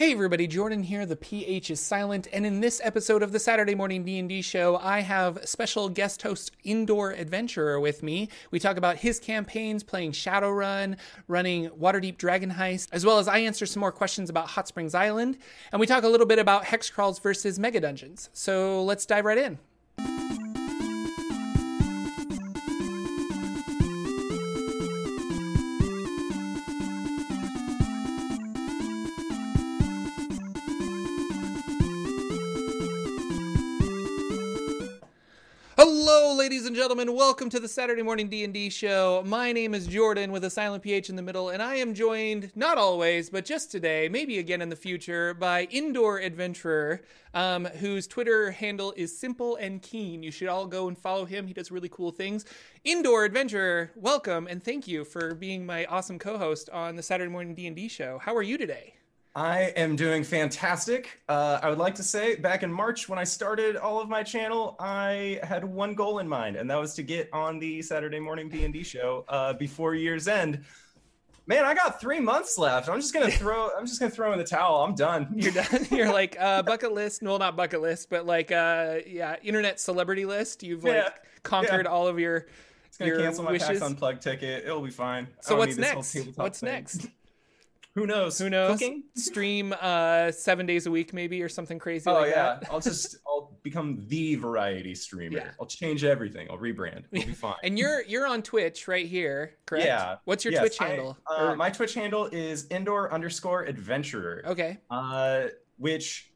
Hey everybody, Jordan here. The PH is silent, and in this episode of the Saturday Morning D&D show, I have special guest host Indoor Adventurer with me. We talk about his campaigns playing Shadowrun, running Waterdeep Dragon Heist, as well as I answer some more questions about Hot Springs Island, and we talk a little bit about hex crawls versus mega dungeons. So, let's dive right in. Hello, ladies and gentlemen. Welcome to the Saturday Morning D&D show. My name is Jordan with a silent PH in the middle, and I am joined, not always, but just today, maybe again in the future, by Indoor Adventurer, um, whose Twitter handle is simple and keen. You should all go and follow him. He does really cool things. Indoor Adventurer, welcome, and thank you for being my awesome co-host on the Saturday Morning D&D show. How are you today? I am doing fantastic. Uh, I would like to say back in March when I started all of my channel, I had one goal in mind, and that was to get on the Saturday morning D&D show uh, before year's end. Man, I got three months left. I'm just gonna throw. I'm just gonna throw in the towel. I'm done. You're done. You're like uh, bucket list. Well, not bucket list, but like uh, yeah, internet celebrity list. You've like Yeah, conquered all of your It's gonna your cancel my wishes. PAX Unplugged ticket. It'll be fine. So what's next? What's thing. next? Who knows? Who knows? Cooking? Stream uh, seven days a week, maybe, or something crazy. Oh like yeah, that. I'll just I'll become the variety streamer. Yeah. I'll change everything. I'll rebrand. We'll be fine. And you're you're on Twitch right here, correct? Yeah. What's your Yes, Twitch I- handle? uh, Or- my Twitch handle is indoor underscore adventurer. okay. Uh, which,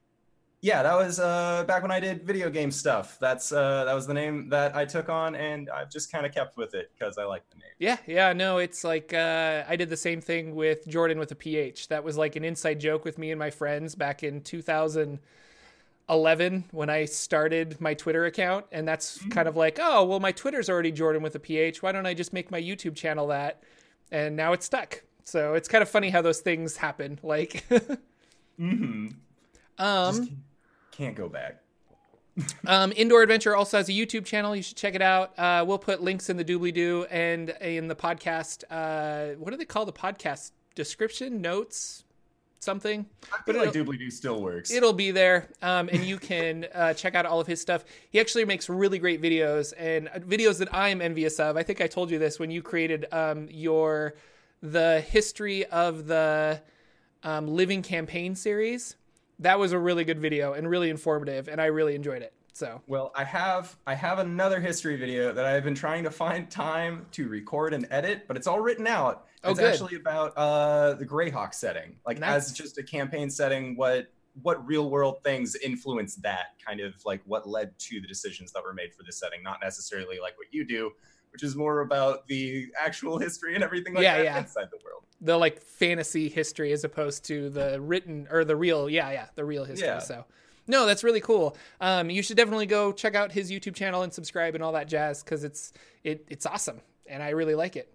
yeah, that was uh, back when I did video game stuff. That's uh, that was the name that I took on, and I've just kind of kept with it because I like the name. Yeah, yeah, no, it's like uh, I did the same thing with Jordan with a PH. That was like an inside joke with me and my friends back in 2011 when I started my Twitter account. And that's kind of like, oh, well, my Twitter's already Jordan with a PH. Why don't I just make my YouTube channel that? And now it's stuck. So it's kind of funny how those things happen. Like, Mm-hmm. um, can't go back. Um, Indoor Adventure also has a YouTube channel. You should check it out. Uh, we'll put links in the doobly doo and in the podcast. Uh, what do they call the podcast description? Notes? Something? I But feel like it'll- Doobly Doo still works. It'll be there, um, and you can uh, check out all of his stuff. He actually makes really great videos and uh, videos that I'm envious of. I think I told you this when you created um, your the history of the um, living campaign series. That was a really good video and really informative, and I really enjoyed it. So Well, I have I have another history video that I've been trying to find time to record and edit, but it's all written out. Oh, it's good. actually about uh, the Greyhawk setting, like Nice. as just a campaign setting. What what real world things influenced that kind of like what led to the decisions that were made for this setting, not necessarily like what you do, which is more about the actual history and everything like Yeah, that yeah. inside the world. the like fantasy history as opposed to the written or the real yeah yeah the real history Yeah. so no that's really cool um you should definitely go check out his youtube channel and subscribe and all that jazz because it's it it's awesome and i really like it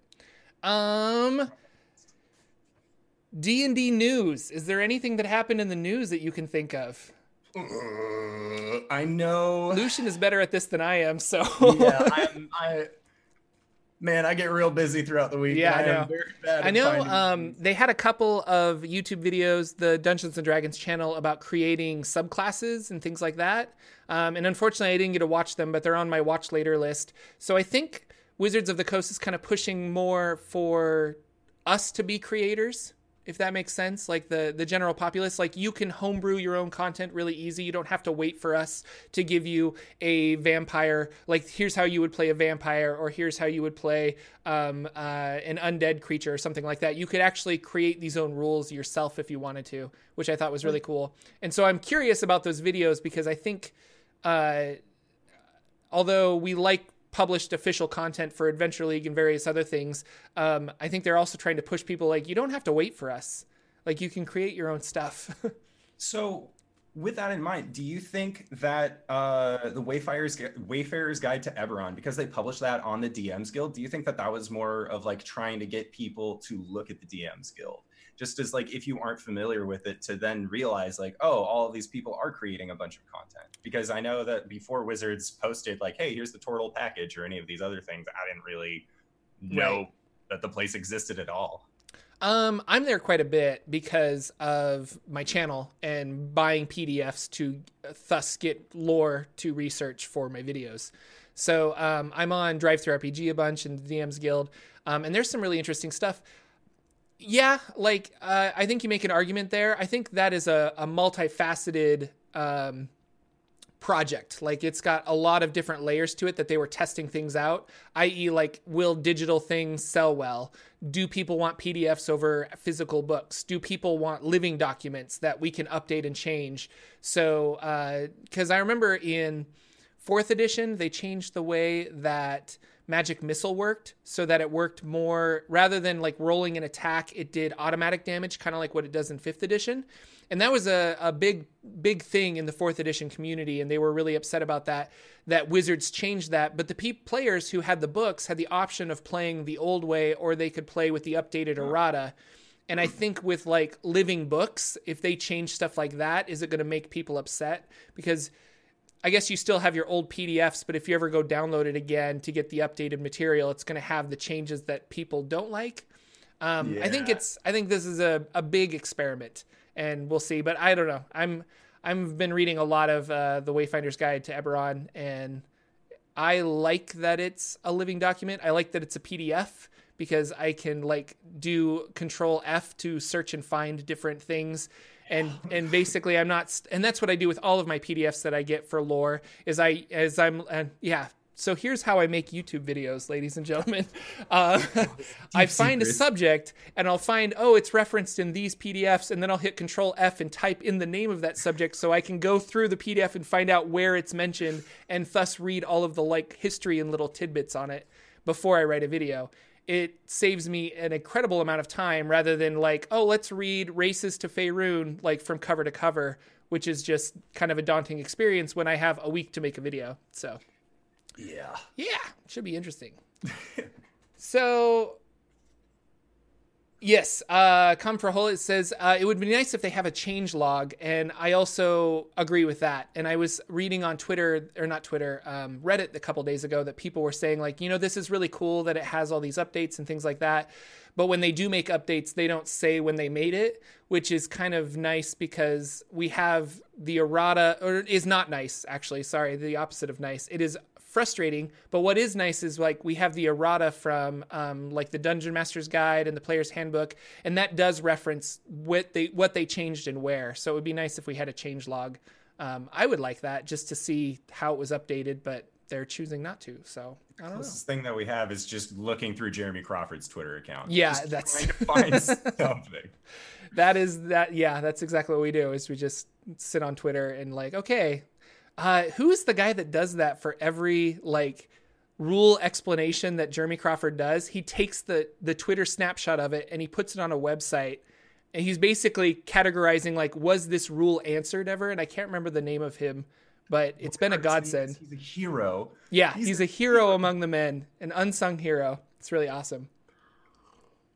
um d&d news is there anything that happened in the news that you can think of I know. lucien is better at this than i am so yeah, I'm, I man, I get real busy throughout the week. Yeah, I know. I know um, they had a couple of YouTube videos, the Dungeons and Dragons channel, about creating subclasses and things like that. Um, and unfortunately, I didn't get to watch them, but they're on my watch later list. So I think Wizards of the Coast is kind of pushing more for us to be creators, if that makes sense. Like the the general populace, like you can homebrew your own content really easy. You don't have to wait for us to give you a vampire. Like here's how you would play a vampire, or here's how you would play um, uh, an undead creature, or something like that. You could actually create these own rules yourself if you wanted to, which I thought was really cool. And so I'm curious about those videos because I think. Uh, although we like published official content for Adventure League and various other things, um, I think they're also trying to push people like you don't have to wait for us. Like you can create your own stuff. So, with that in mind, do you think that uh, the Wayfarer's Wayfarer's Guide to Eberron, because they published that on the DMs Guild, do you think that that was more of like trying to get people to look at the DMs Guild? Just as like if you aren't familiar with it, to then realize like, oh, all of these people are creating a bunch of content. Because I know that before Wizards posted like, hey, here's the Tortle package or any of these other things, I didn't really know Right. that the place existed at all. Um, I'm there quite a bit because of my channel and buying PDFs to thus get lore to research for my videos. So um, I'm on DriveThruRPG a bunch and the DMs Guild, um, and there's some really interesting stuff. Yeah, like uh, I think you make an argument there. I think that is a, a multifaceted um, project. Like it's got a lot of different layers to it that they were testing things out, i.e., like will digital things sell well? Do people want PDFs over physical books? Do people want living documents that we can update and change? So, because uh, I remember in fourth edition, they changed the way that magic missile worked so that it worked more rather than like rolling an attack it did automatic damage kind of like what it does in fifth edition. And that was a, a big big thing in the fourth edition community and they were really upset about that that wizards changed that. But the pe- players who had the books had the option of playing the old way or they could play with the updated errata. And i think with like living books if they change stuff like that is it going to make people upset? Because I guess you still have your old PDFs, but if you ever go download it again to get the updated material, it's going to have the changes that people don't like. Um, yeah. I think it's. I think this is a, a big experiment, and we'll see. But I don't know. I'm. I've been reading a lot of uh, the Wayfinder's Guide to Eberron, and I like that it's a living document. I like that it's a PDF because I can like do Control F to search and find different things and and basically I'm not and that's what I do with all of my PDFs that I get for lore is I as I'm and yeah. So here's how I make YouTube videos, ladies and gentlemen. Uh, I find a subject and I'll find, oh, it's referenced in these PDFs, and then I'll hit Control F and type in the name of that subject so I can go through the PDF and find out where it's mentioned and thus read all of the like history and little tidbits on it before I write a video it saves me an incredible amount of time rather than like, oh, let's read Races to Faerun like from cover to cover, which is just kind of a daunting experience when I have a week to make a video. So, yeah, yeah, should be interesting. so Yes, uh, come for whole. It says uh, it would be nice if they have a change log, and I also agree with that. And I was reading on Twitter or not Twitter, um, Reddit a couple days ago that people were saying like, you know, this is really cool that it has all these updates and things like that. But when they do make updates, they don't say when they made it, which is kind of nice because we have the errata, or is not nice actually. Sorry, the opposite of nice. It is frustrating. But what is nice is like we have the errata from um, like the Dungeon Master's Guide and the Player's Handbook, and that does reference what they what they changed and where. So it would be nice if we had a change log. Um, I would like that just to see how it was updated, but they're choosing not to. So I don't know. This thing that we have is just looking through Jeremy Crawford's Twitter account. Yeah, just that's trying to find something. That is that. Yeah, that's exactly what we do. Is we just sit on Twitter and like, okay, uh, who's the guy that does that for every like rule explanation that Jeremy Crawford does? He takes the the Twitter snapshot of it and he puts it on a website. And he's basically categorizing like, was this rule answered ever? And I can't remember the name of him, but it's been a godsend. He's a hero. Yeah, he's, he's a, a hero, hero among the men, an unsung hero. It's really awesome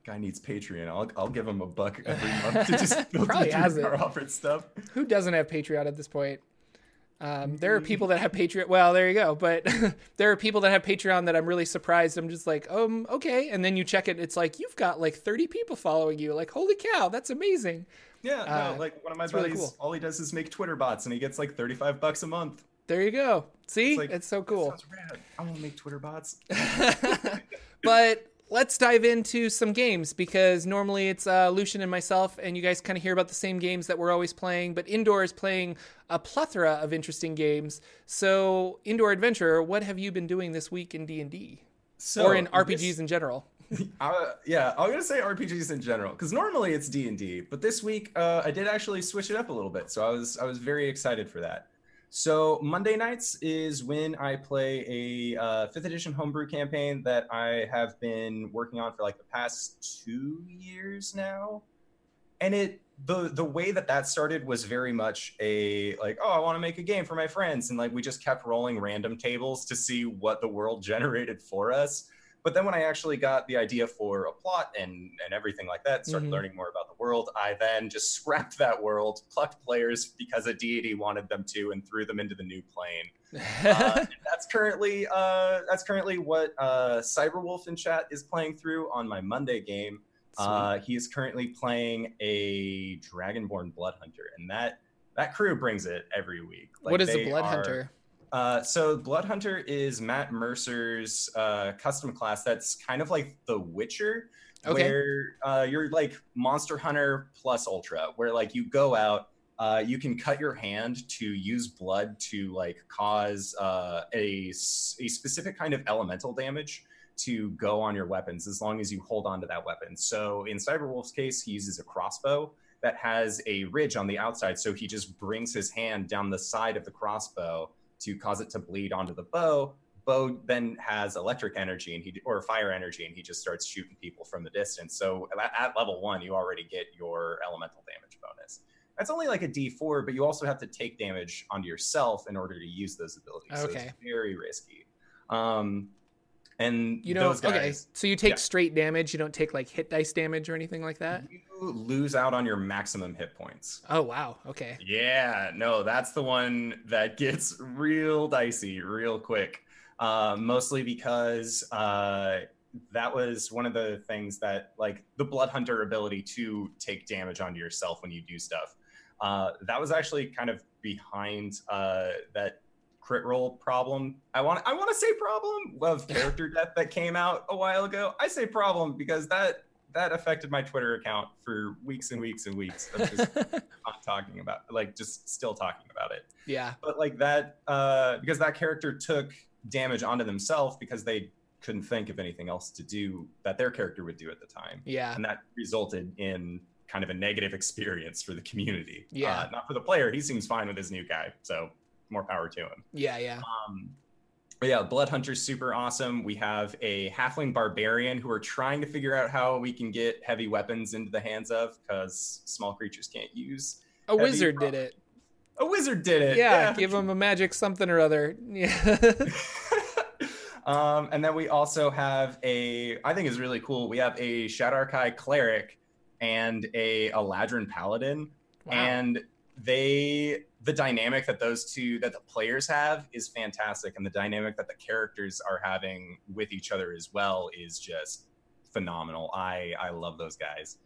guy needs Patreon. I'll I'll give him a buck every month to just probably has. Crawford stuff. Who doesn't have Patreon at this point? Um, there are people that have Patreon. Well, there you go. But there are people that have Patreon that I'm really surprised. I'm just like, um, okay. And then you check it, it's like you've got like 30 people following you. Like, holy cow, that's amazing. Yeah, uh, no, like one of my buddies, really cool. all he does is make Twitter bots, and he gets like 35 bucks a month. There you go. See, it's, like, it's so cool. I want to make Twitter bots. but let's dive into some games because normally it's uh, Lucien and myself, and you guys kind of hear about the same games that we're always playing. But Indoor is playing a plethora of interesting games. So, Indoor Adventure, what have you been doing this week in D and D, or in RPGs this, in general? uh, yeah, I'm gonna say RPGs in general because normally it's D and D, but this week uh, I did actually switch it up a little bit. So I was I was very excited for that. So Monday nights is when I play a uh, fifth edition homebrew campaign that I have been working on for like the past two years now, and it the the way that that started was very much a like oh I want to make a game for my friends. And like we just kept rolling random tables to see what the world generated for us but then when I actually got the idea for a plot and, and everything like that, started mm-hmm. learning more about the world, I then just scrapped that world, plucked players because a deity wanted them to, and threw them into the new plane. uh, that's currently uh, that's currently what uh, Cyberwolf in chat is playing through on my Monday game. Uh, he is currently playing a Dragonborn Blood Hunter, and that that crew brings it every week. Like what is a Blood are, Hunter? Uh, so Blood Hunter is Matt Mercer's uh, custom class. That's kind of like The Witcher, okay. where uh, you're like Monster Hunter plus Ultra, where like you go out, uh, you can cut your hand to use blood to like cause uh, a a specific kind of elemental damage to go on your weapons as long as you hold on to that weapon. So in Cyberwolf's case, he uses a crossbow that has a ridge on the outside. So he just brings his hand down the side of the crossbow to cause it to bleed onto the bow. Bow then has electric energy and he or fire energy, and he just starts shooting people from the distance. So at, at level one, you already get your elemental damage bonus. That's only like a D4, but you also have to take damage onto yourself in order to use those abilities. Okay. So it's very risky. Um, and you know, guys, okay, so you take yeah. straight damage. You don't take like hit dice damage or anything like that. You lose out on your maximum hit points. Oh wow, okay. Yeah, no, that's the one that gets real dicey real quick. Uh, mostly because uh, that was one of the things that, like, the Blood Hunter ability to take damage onto yourself when you do stuff. Uh, that was actually kind of behind uh, that crit roll problem. I want I want to say problem of character death that came out a while ago. I say problem because that that affected my Twitter account for weeks and weeks and weeks of just not talking about like just still talking about it. Yeah. But like that uh because that character took damage onto themselves because they couldn't think of anything else to do that their character would do at the time. Yeah. And that resulted in kind of a negative experience for the community. Yeah. Uh, not for the player. He seems fine with his new guy. So more power to him. Yeah, yeah. Um, yeah, Blood Hunter's super awesome. We have a halfling barbarian who are trying to figure out how we can get heavy weapons into the hands of because small creatures can't use. A wizard did it. A wizard did it. Yeah, yeah. give him a magic something or other. Yeah. um, and then we also have a, I think is really cool. We have a Shadar-kai cleric and a Eladrin paladin, wow. and they the dynamic that those two that the players have is fantastic and the dynamic that the characters are having with each other as well is just phenomenal. I i love those guys.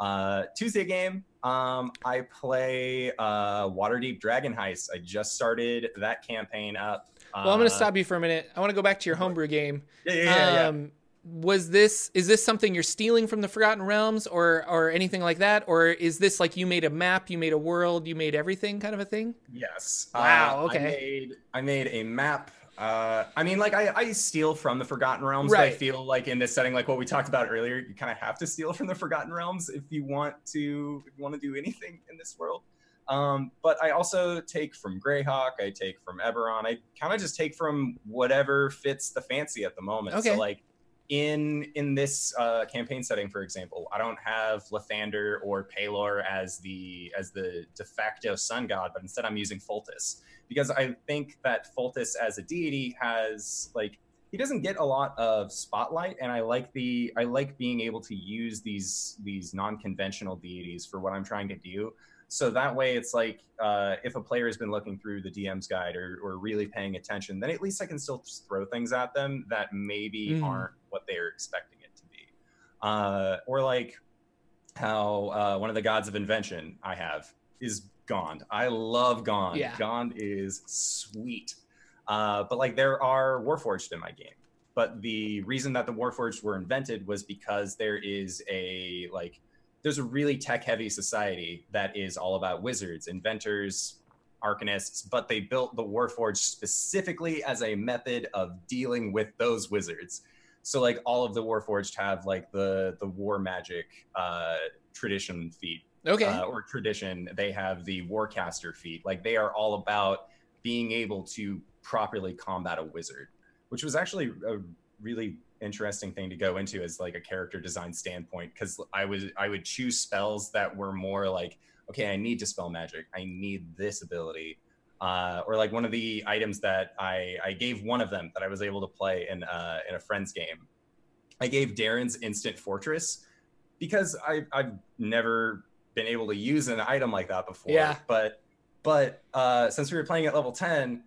Uh tuesday game um i play uh waterdeep dragon heist. I just started that campaign up. Well i'm gonna uh, stop you for a minute. I want to go back to your homebrew game. Yeah yeah yeah, um, yeah was this is this something you're stealing from the Forgotten Realms or or anything like that, or is this like you made a map, you made a world, you made everything kind of a thing? Yes. Wow. Uh, okay. I made I made a map. Uh, I mean, like I, I steal from the Forgotten Realms. Right. I feel like in this setting, like what we talked about earlier, you kind of have to steal from the Forgotten Realms if you want to you want to do anything in this world. Um, but I also take from Greyhawk, I take from Eberron, I kind of just take from whatever fits the fancy at the moment. Okay. So like in in this uh, campaign setting, for example, I don't have Lathander or Pelor as the as the de facto sun god, but instead I'm using Pholtus because I think that Pholtus as a deity has like he doesn't get a lot of spotlight, and I like the I like being able to use these these non conventional deities for what I'm trying to do. So that way, it's like uh, if a player has been looking through the DM's guide or, or really paying attention, then at least I can still throw things at them that maybe mm. aren't what they're expecting it to be. Uh, or like how uh, one of the gods of invention I have is Gond. I love Gond. Yeah. Gond is sweet. Uh, but like there are Warforged in my game. But the reason that the Warforged were invented was because there is a like there's a really tech heavy society that is all about wizards, inventors, arcanists, but they built the Warforged specifically as a method of dealing with those wizards. So like all of the Warforged have like the the war magic uh, tradition feat. Okay. Uh, or tradition, they have the Warcaster feat. Like they are all about being able to properly combat a wizard, which was actually a really interesting thing to go into as like a character design standpoint because I was I would choose spells that were more like okay I need to spell magic I need this ability uh, or like one of the items that I I gave one of them that I was able to play in uh, in a friend's game. I gave Daern's instant fortress because I I've never been able to use an item like that before. Yeah. But but uh, since we were playing at level 10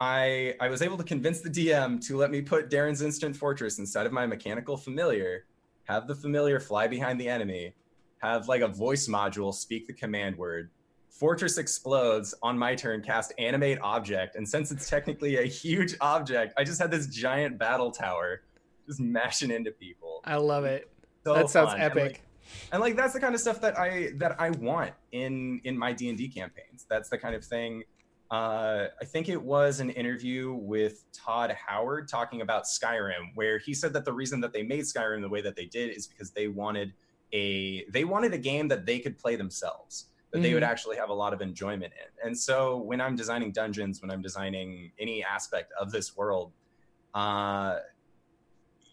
I I was able to convince the DM to let me put Daern's Instant Fortress inside of my mechanical familiar, have the familiar fly behind the enemy, have like a voice module speak the command word. Fortress explodes on my turn, cast animate object. And since it's technically a huge object, I just had this giant battle tower just mashing into people. I love it. So that sounds fun. epic. And like, and like that's the kind of stuff that I that I want in in my D and D campaigns. That's the kind of thing. Uh, I think it was an interview with Todd Howard talking about Skyrim, where he said that the reason that they made Skyrim the way that they did is because they wanted a they wanted a game that they could play themselves that mm-hmm. they would mm-hmm. actually have a lot of enjoyment in. And so when I'm designing dungeons, when I'm designing any aspect of this world, uh,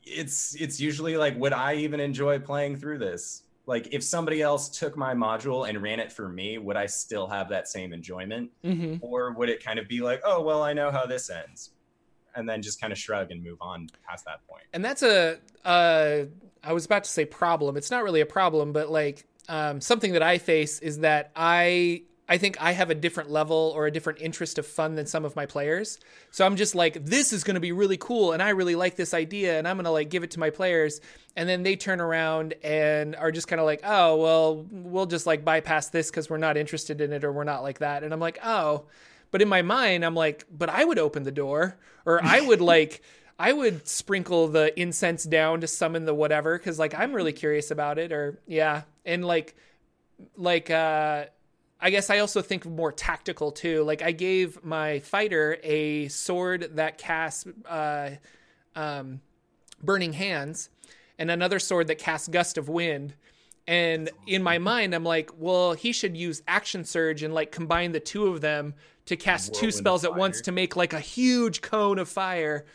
it's it's usually like, would I even enjoy playing through this? Like, if somebody else took my module and ran it for me, would I still have that same enjoyment, mm-hmm. or would it kind of be like, oh well, I know how this ends, and then just kind of shrug and move on past that point? And that's a uh, I was about to say problem. It's not really a problem, but like um, something that I face is that I I think I have a different level or a different interest of fun than some of my players. So I'm just like, this is going to be really cool, and I really like this idea, and I'm going to like give it to my players, and then they turn around and are just kind of like, oh, well, we'll just like bypass this because we're not interested in it or we're not like that, and I'm like, oh, but in my mind, I'm like, but I would open the door, or I would like. I would sprinkle the incense down to summon the whatever because like I'm really curious about it or yeah and like like uh I guess I also think more tactical too. Like I gave my fighter a sword that casts uh, um, burning hands, and another sword that casts gust of wind. And in my mind, I'm like, well, he should use action surge and like combine the two of them to cast two spells at once to make like a huge cone of fire.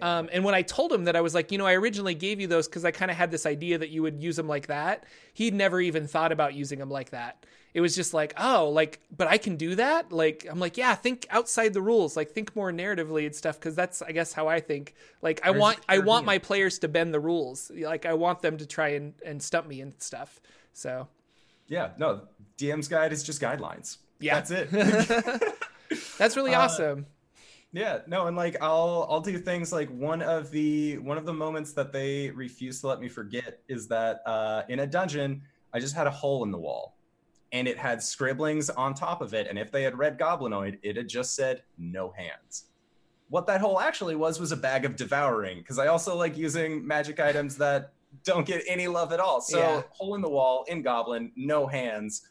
Um, and when I told him that I was like, you know, I originally gave you those because I kind of had this idea that you would use them like that. He'd never even thought about using them like that. It was just like, oh, like, but I can do that. Like, I'm like, yeah, think outside the rules. Like, think more narratively and stuff. Because that's, I guess, how I think. Like, I want, I want my players to bend the rules. Like, I want them to try and and stump me and stuff. So, yeah, no, DM's guide is just guidelines. Yeah, that's it. that's really uh, awesome yeah no and like i'll i'll do things like one of the one of the moments that they refuse to let me forget is that uh in a dungeon i just had a hole in the wall and it had scribblings on top of it and if they had read goblinoid it had just said no hands what that hole actually was was a bag of devouring because i also like using magic items that don't get any love at all so yeah. hole in the wall in goblin no hands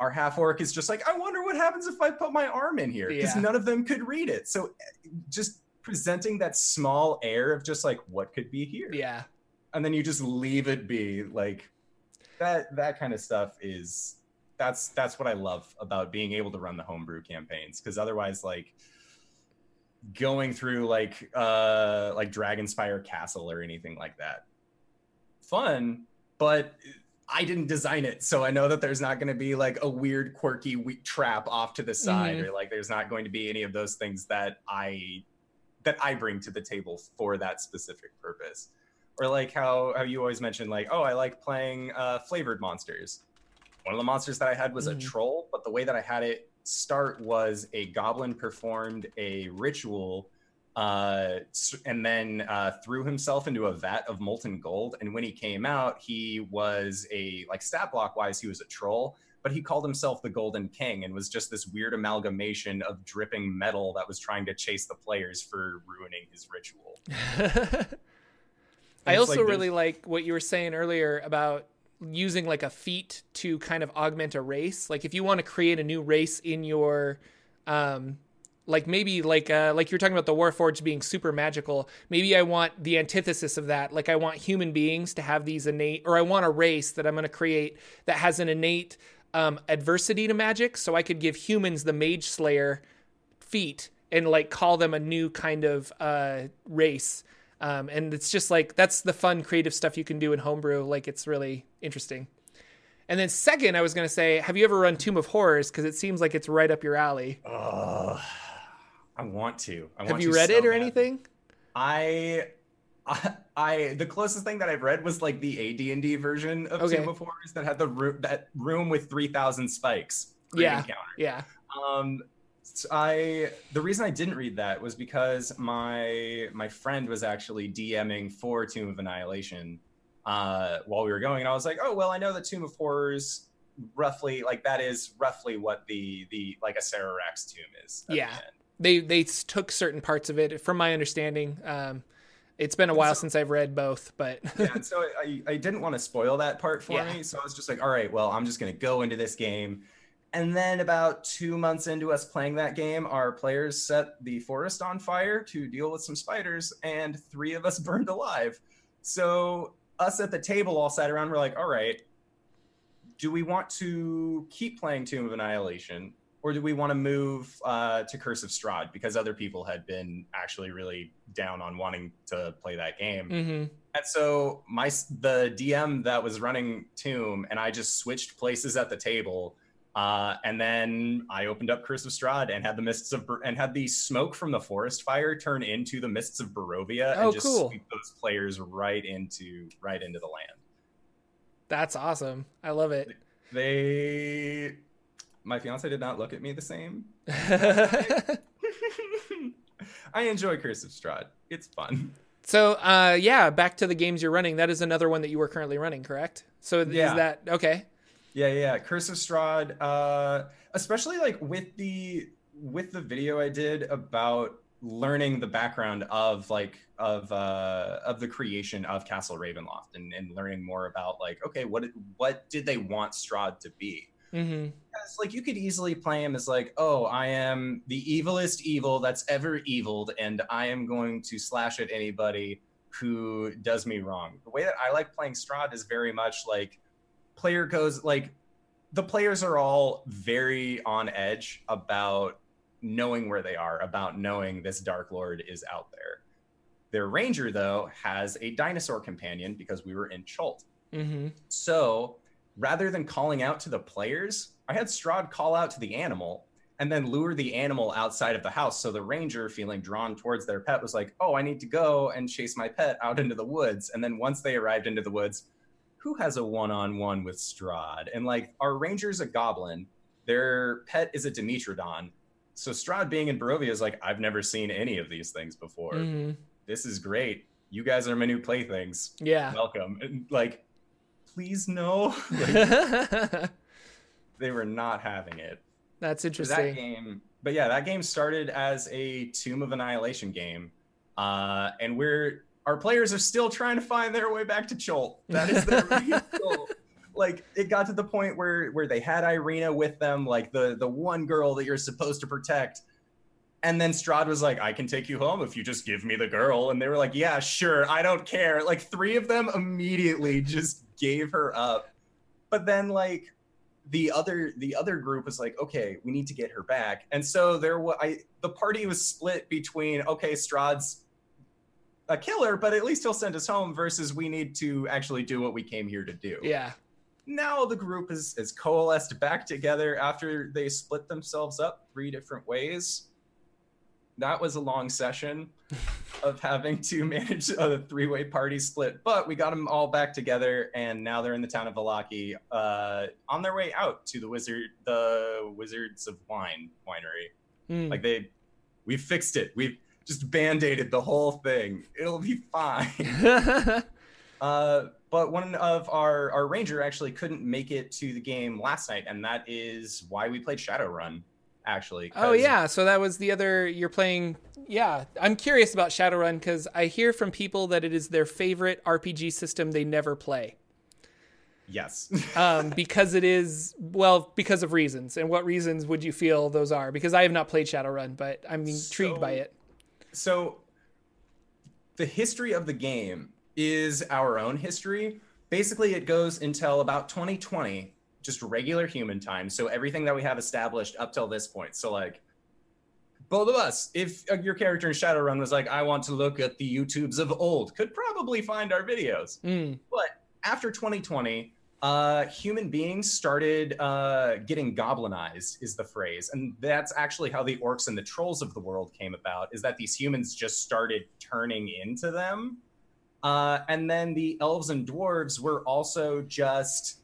our half orc is just like, I wonder what happens if I put my arm in here because yeah. none of them could read it. So just presenting that small air of just like what could be here. Yeah. And then you just leave it be like that that kind of stuff is that's that's what I love about being able to run the homebrew campaigns because otherwise like going through like uh like Dragonspire Castle or anything like that fun but I didn't design it, so I know that there's not going to be like a weird, quirky trap off to the side, mm-hmm. or like there's not going to be any of those things that I that I bring to the table for that specific purpose. Or like how how you always mention like, oh, I like playing uh, flavored monsters. One of the monsters that I had was mm-hmm. a troll, but the way that I had it start was a goblin performed a ritual uh, and then uh, threw himself into a vat of molten gold. And when he came out, he was a like stat block wise, he was a troll, but he called himself the Golden King and was just this weird amalgamation of dripping metal that was trying to chase the players for ruining his ritual. I also like really like what you were saying earlier about using like a feat to kind of augment a race. Like if you want to create a new race in your um like maybe like uh, like you're talking about the warforged being super magical maybe i want the antithesis of that. Like i want human beings to have these innate or i want a race that i'm going to create that has an innate um, adversity to magic. So i could give humans the mage slayer feat and like call them a new kind of uh, race um, and it's just like that's the fun creative stuff you can do in homebrew like it's really interesting and then second i was going to say have you ever run tomb of horrors because it seems like it's right up your alley uh I want to. I Have want you read so it or bad. anything? I, I, I, the closest thing that I've read was like the AD&D version of okay. Tomb of Horrors that had the room that room with three thousand spikes. Yeah, encounter. yeah. Um, I the reason I didn't read that was because my my friend was actually DMing for Tomb of Annihilation uh, while we were going, and I was like, oh well, I know the Tomb of Horrors roughly like that is roughly what the the like Acererak tomb is. Yeah, the they they took certain parts of it, from my understanding. Um, it's been a while so, since I've read both, but yeah. So I I didn't want to spoil that part for yeah. me, so I was just like, all right, well, I'm just gonna go into this game. And then about two months into us playing that game, our players set the forest on fire to deal with some spiders, and three of us burned alive. So us at the table all sat around. We're like, all right, do we want to keep playing Tomb of Annihilation or do we want to move uh, to Curse of Strahd because other people had been actually really down on wanting to play that game. Mm-hmm. And so my the DM that was running Tomb and I just switched places at the table. Uh, and then I opened up Curse of Strahd and had the mists of and had the smoke from the forest fire turn into the mists of Barovia oh, and just cool. sweep those players right into right into the land. That's awesome. I love it. They, my fiance did not look at me the same. I enjoy Curse of Strahd. It's fun. So, uh, yeah, back to the games you're running. That is another one that you were currently running, correct? So, yeah. is that okay? Yeah, yeah. Curse of Strahd, uh, especially like with the with the video I did about learning the background of like of uh of the creation of castle ravenloft and, and learning more about like okay what what did they want strahd to be mm-hmm. because like you could easily play him as like oh i am the evilest evil that's ever eviled and i am going to slash at anybody who does me wrong the way that i like playing strahd is very much like player goes like the players are all very on edge about knowing where they are, about knowing this Dark Lord is out there. Their ranger, though, has a dinosaur companion because we were in Chult. Mm-hmm. So rather than calling out to the players, I had Strahd call out to the animal and then lure the animal outside of the house. So the ranger, feeling drawn towards their pet, was like, Oh, I need to go and chase my pet out into the woods. And then once they arrived into the woods, who has a one on one with Strahd? And like, our ranger's a goblin, their pet is a Dimetrodon so Strahd being in Barovia is like, I've never seen any of these things before. Mm-hmm. This is great. You guys are my new playthings. Yeah. Welcome. And like, please no. like, they were not having it. That's interesting. That game, but yeah, that game started as a Tomb of Annihilation game. Uh, and we're our players are still trying to find their way back to Chult. That is their goal like it got to the point where where they had Ireena with them, like the the one girl that you're supposed to protect. And then Strahd was like, I can take you home if you just give me the girl. And they were like, Yeah, sure, I don't care. Like three of them immediately just gave her up. But then like the other the other group was like, okay, we need to get her back. And so there was I the party was split between okay, Strahd's a killer, but at least he'll send us home versus we need to actually do what we came here to do. Yeah now the group is, is coalesced back together after they split themselves up three different ways. That was a long session of having to manage a three way party split, but we got them all back together, and now they're in the town of Vallaki, uh, on their way out to the wizard, the Wizards of Wine winery. Mm. Like they, we fixed it. We've just band aided the whole thing. It'll be fine. uh, but one of our our ranger actually couldn't make it to the game last night, and that is why we played Shadowrun. Actually. Oh yeah, so that was the other. You're playing. Yeah, I'm curious about Shadowrun because I hear from people that it is their favorite RPG system they never play. Yes. um, because it is well, because of reasons. And what reasons would you feel those are? Because I have not played Shadowrun, but I'm intrigued so, by it. So, the history of the game is our own history. Basically, it goes until about 2020, just regular human time. So everything that we have established up till this point. So like both of us, if uh, your character in Shadowrun was like, I want to look at the YouTubes of old, could probably find our videos. Mm. But after 2020, uh, human beings started uh, getting goblinized, is the phrase, and that's actually how the orcs and the trolls of the world came about. Is that these humans just started turning into them, uh, and then the elves and dwarves were also just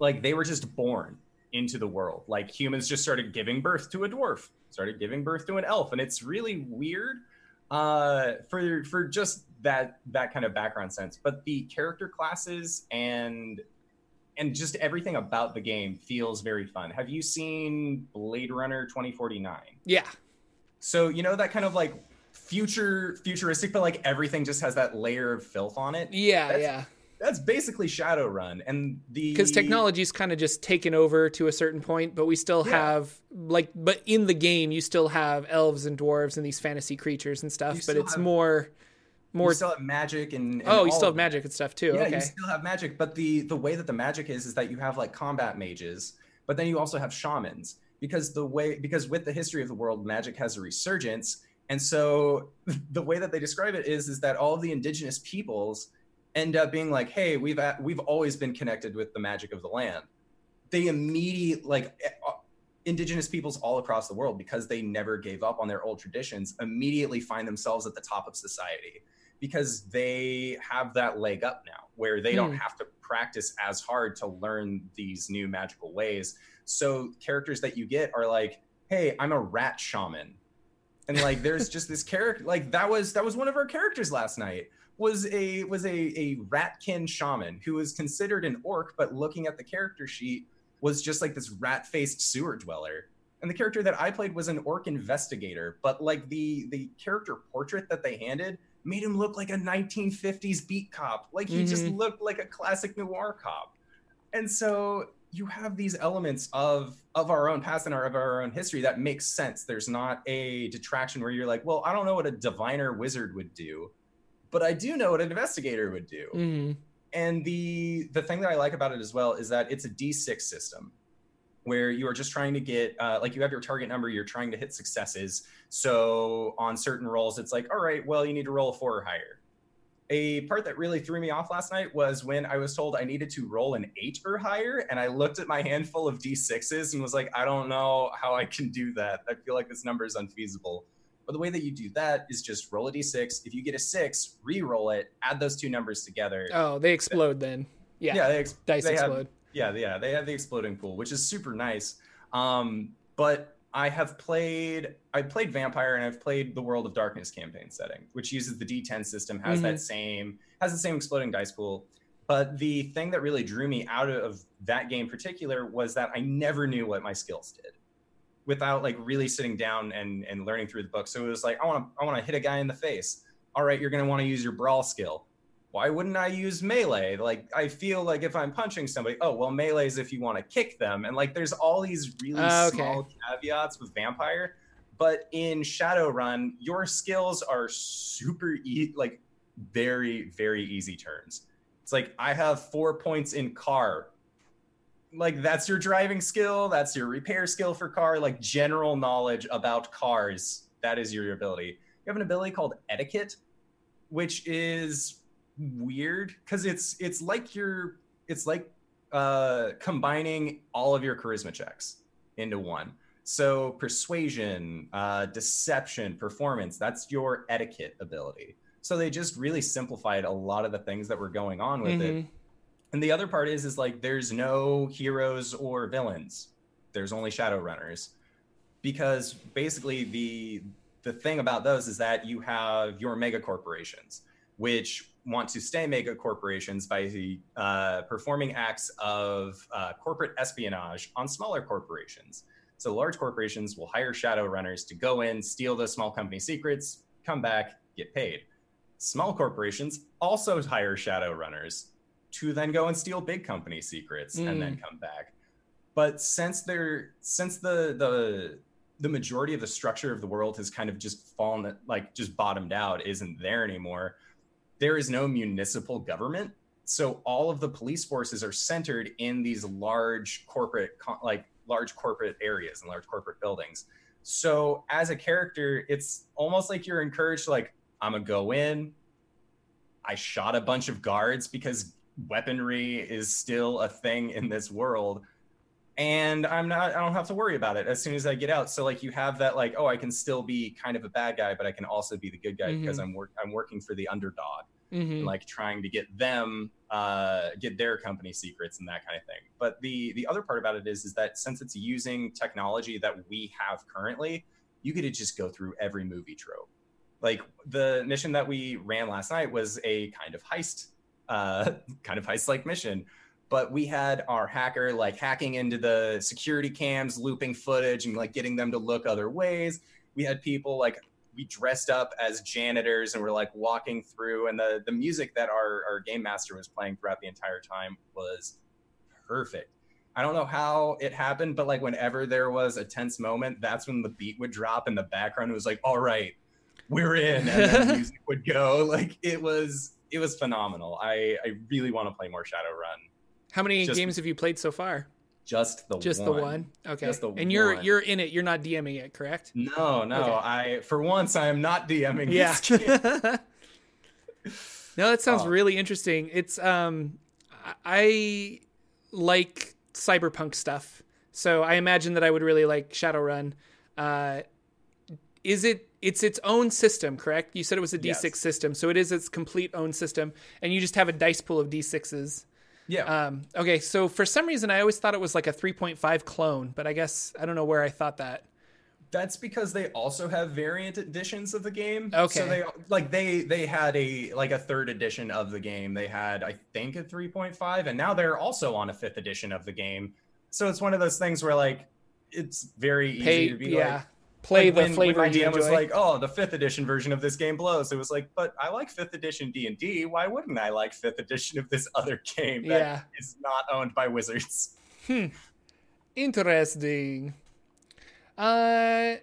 like they were just born into the world. Like humans just started giving birth to a dwarf, started giving birth to an elf, and it's really weird uh, for for just that that kind of background sense. But the character classes and and just everything about the game feels very fun. Have you seen Blade Runner 2049? Yeah. So you know that kind of like future futuristic, but like everything just has that layer of filth on it. Yeah, That's- yeah. That's basically Shadowrun, and the Because technology's kind of just taken over to a certain point, but we still Yeah. have like, but in the game you still have elves and dwarves and these fantasy creatures and stuff. You But it's have- more, more. you still have magic and, and oh, you still have magic and stuff too. Yeah, okay. you still have magic, but the the way that the magic is is that you have like combat mages, but then you also have shamans because the way because with the history of the world, magic has a resurgence, and so the way that they describe it is is that all of the indigenous peoples end up being like, hey, we've at, we've always been connected with the magic of the land. They immediately like eh, uh, indigenous peoples all across the world because they never gave up on their old traditions immediately find themselves at the top of society because they have that leg up now where they don't Hmm. have to practice as hard to learn these new magical ways. So characters that you get are like, "Hey, I'm a rat shaman." And like there's just this character like that was that was one of our characters last night was a was a a ratkin shaman who was considered an orc but looking at the character sheet was just like this rat-faced sewer dweller. And the character that I played was an orc investigator, but like the the character portrait that they handed made him look like a 1950s beat cop. Like he just Mhm. looked like a classic noir cop. And so you have these elements of of our own past and our, of our own history that makes sense. There's not a detraction where you're like, well, I don't know what a diviner wizard would do, but I do know what an investigator would do Mhm. and the the thing that I like about it as well is that it's a D6 system where you are just trying to get uh, like you have your target number you're trying to hit successes so on certain rolls it's like all right well you need to roll a four or higher a part that really threw me off last night was when I was told I needed to roll an eight or higher, and I looked at my handful of d6s and was like, I don't know how I can do that. I feel like this number is unfeasible. But the way that you do that is just roll a d6. If you get a six, re-roll it, add those two numbers together. Oh, they explode then. Yeah. yeah, they, ex- Dice they explode. Yeah, yeah, they have the exploding pool, which is super nice. Um, but I have played, I played Vampire, and I've played the World of Darkness campaign setting, which uses the D10 system, has Mhm. that same, has the same exploding dice pool. But the thing that really drew me out of that game in particular was that I never knew what my skills did without like really sitting down and and learning through the book. So it was like I want to I want to hit a guy in the face. All right, you're going to want to use your brawl skill. Why wouldn't I use melee? Like I feel like if I'm punching somebody, oh well, melee is if you want to kick them, and like there's all these really Ah, okay. small caveats with vampire. But in Shadowrun, your skills are super e- like very very easy turns. It's like I have four points in car. Like that's your driving skill, that's your repair skill for car, like general knowledge about cars. That is your ability. You have an ability called etiquette, which is weird because it's it's like you're it's like uh combining all of your charisma checks into one. So persuasion, uh, deception, performance, that's your etiquette ability. So they just really simplified a lot of the things that were going on with it. Mhm. And the other part is is like there's no heroes or villains. There's only shadowrunners. Because basically the the thing about those is that you have your mega corporations, which want to stay mega corporations by uh, performing acts of uh, corporate espionage on smaller corporations. So large corporations will hire shadow runners to go in, steal those small company secrets, come back, get paid. Small corporations also hire shadow runners to then go and steal big company secrets and then come back. But since they're since the the the majority of the structure of the world has kind of just fallen like just bottomed out isn't there anymore there is no municipal government. So all of the police forces are centered in these large corporate like large corporate areas and large corporate buildings. So as a character it's almost like you're encouraged like i'm gonna go in. I shot a bunch of guards because weaponry is still a thing in this world and i'm not i don't have to worry about it as soon as i get out so like you have that like oh i can still be kind of a bad guy but i can also be the good guy because i'm work i'm working for the underdog Mhm. and like trying to get them uh get their company secrets and that kind of thing but the the other part about it is is that since it's using technology that we have currently you get to just go through every movie trope Like the mission that we ran last night was a kind of heist, uh, kind of heist like mission. But we had our hacker like hacking into the security cams, looping footage, and like getting them to look other ways. We had people like we dressed up as janitors and we're like walking through and the the music that our, our game master was playing throughout the entire time was perfect. I don't know how it happened but like whenever there was a tense moment that's when the beat would drop in the background it was like all right we're in and then the music would go. Like it was it was phenomenal. I i really want to play more shadowrun how many Just- games have you played so far? Just the just one. the one. okay. Just the and you're one. you're in it. You're not dming it correct? No no. Okay. i for once i am not dming yeah. no that sounds Oh. really interesting. It's um I- i like cyberpunk stuff so i imagine that i would really like shadowrun. Uh is it it's its own system correct? You said it was a d6 Yes. system so it is its complete own system and you just have a dice pool of d6s yeah um okay so for some reason i always thought it was like a 3.5 clone but i guess i don't know where i thought that That's because they also have variant editions of the game. Okay. So they like they they had a like a third edition of the game. They had I think a 3.5 and now they're also on a fifth edition of the game. So it's one of those things where like it's very easy pay to be yeah like play like, the when, flavor when my DM was like, "Oh, the fifth edition version of this game blows." It was like, "But I like fifth edition D and D. Why wouldn't I like fifth edition of this other game that is Yeah. not owned by Wizards?" Hmm. Interesting. Uh,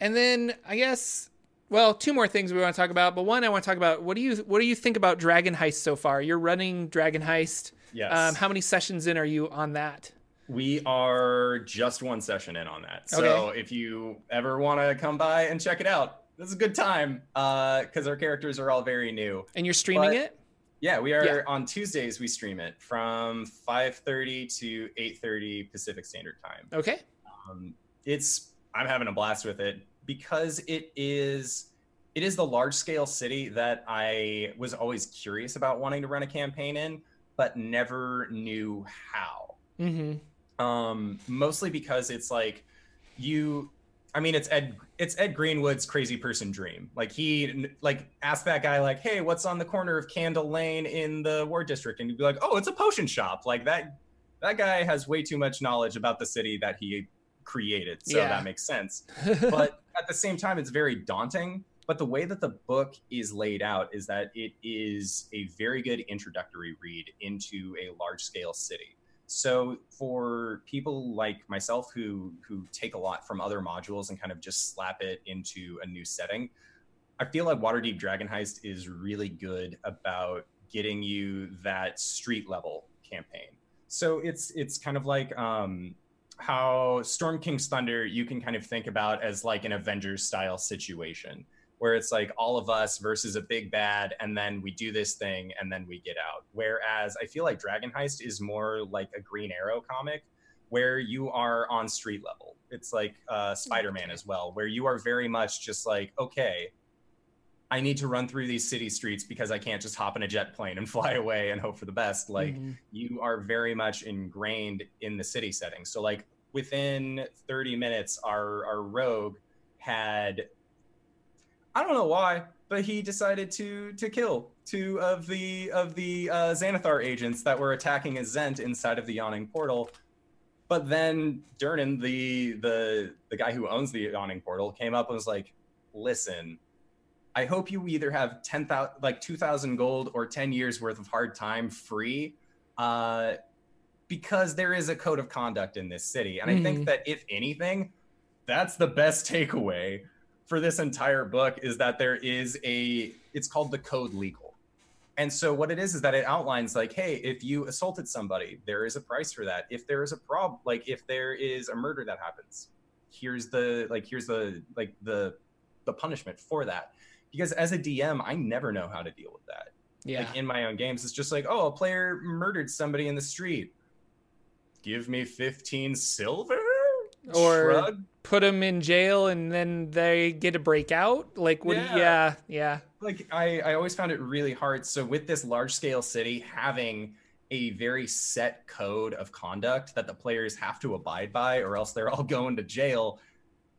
and then I guess, well, two more things we want to talk about. But one, I want to talk about what do you what do you think about Dragon Heist so far? You're running Dragon Heist. Yes. Um, how many sessions in are you on that? We are just one session in on that. So Okay. if you ever want to come by and check it out, this is a good time because our characters are all very new. And you're streaming But- it? Yeah, we are Yeah. on Tuesdays. We stream it from 5:30 to 8:30 Pacific Standard Time. Okay. Um, it's I'm having a blast with it because it is it is the large scale city that I was always curious about wanting to run a campaign in, but never knew how Mm-hmm. Um mostly because it's like you i mean it's ed it's ed greenwood's crazy person dream. Like he like ask that guy like hey what's on the corner of candle lane in the ward district? And you'd be like oh it's a potion shop. Like that that guy has way too much knowledge about the city that he created so Yeah. that makes sense. But at the same time it's very daunting. But the way that the book is laid out is that it is a very good introductory read into a large scale city so for people like myself who who take a lot from other modules and kind of just slap it into a new setting i feel like waterdeep dragon heist is really good about getting you that street level campaign. So it's it's kind of like um how Storm King's Thunder you can kind of think about as like an Avengers style situation where it's like all of us versus a big bad and then we do this thing and then we get out. Whereas I feel like Dragon Heist is more like a Green Arrow comic where you are on street level. It's like uh, Spider-Man as well where you are very much just like okay I need to run through these city streets because I can't just hop in a jet plane and fly away and hope for the best. Like Mhm. you are very much ingrained in the city setting. So like within 30 minutes, our our rogue had I don't know why, but he decided to to kill two of the of the uh, Xanathar agents that were attacking a Zhent inside of the yawning portal. But then Durnan, the the the guy who owns the yawning portal, came up and was like, "Listen, I hope you either have ten thousand, like two thousand gold, or ten years worth of hard time free, uh, because there is a code of conduct in this city, and I Mhm. think that if anything, that's the best takeaway for this entire book is that there is a. It's called the Code Legal, and so what it is is that it outlines like, hey, if you assaulted somebody, there is a price for that. If there is a problem, like if there is a murder that happens, here's the like here's the like the the punishment for that because as a DM, I never know how to deal with that. Yeah. Like in my own games, it's just like, oh, a player murdered somebody in the street. Give me 15 silver? Or- Shrug? Put them in jail and then they get a breakout. Like what? Yeah. yeah. Yeah. Like I, I always found it really hard. So with this large scale city having a very set code of conduct that the players have to abide by, or else they're all going to jail.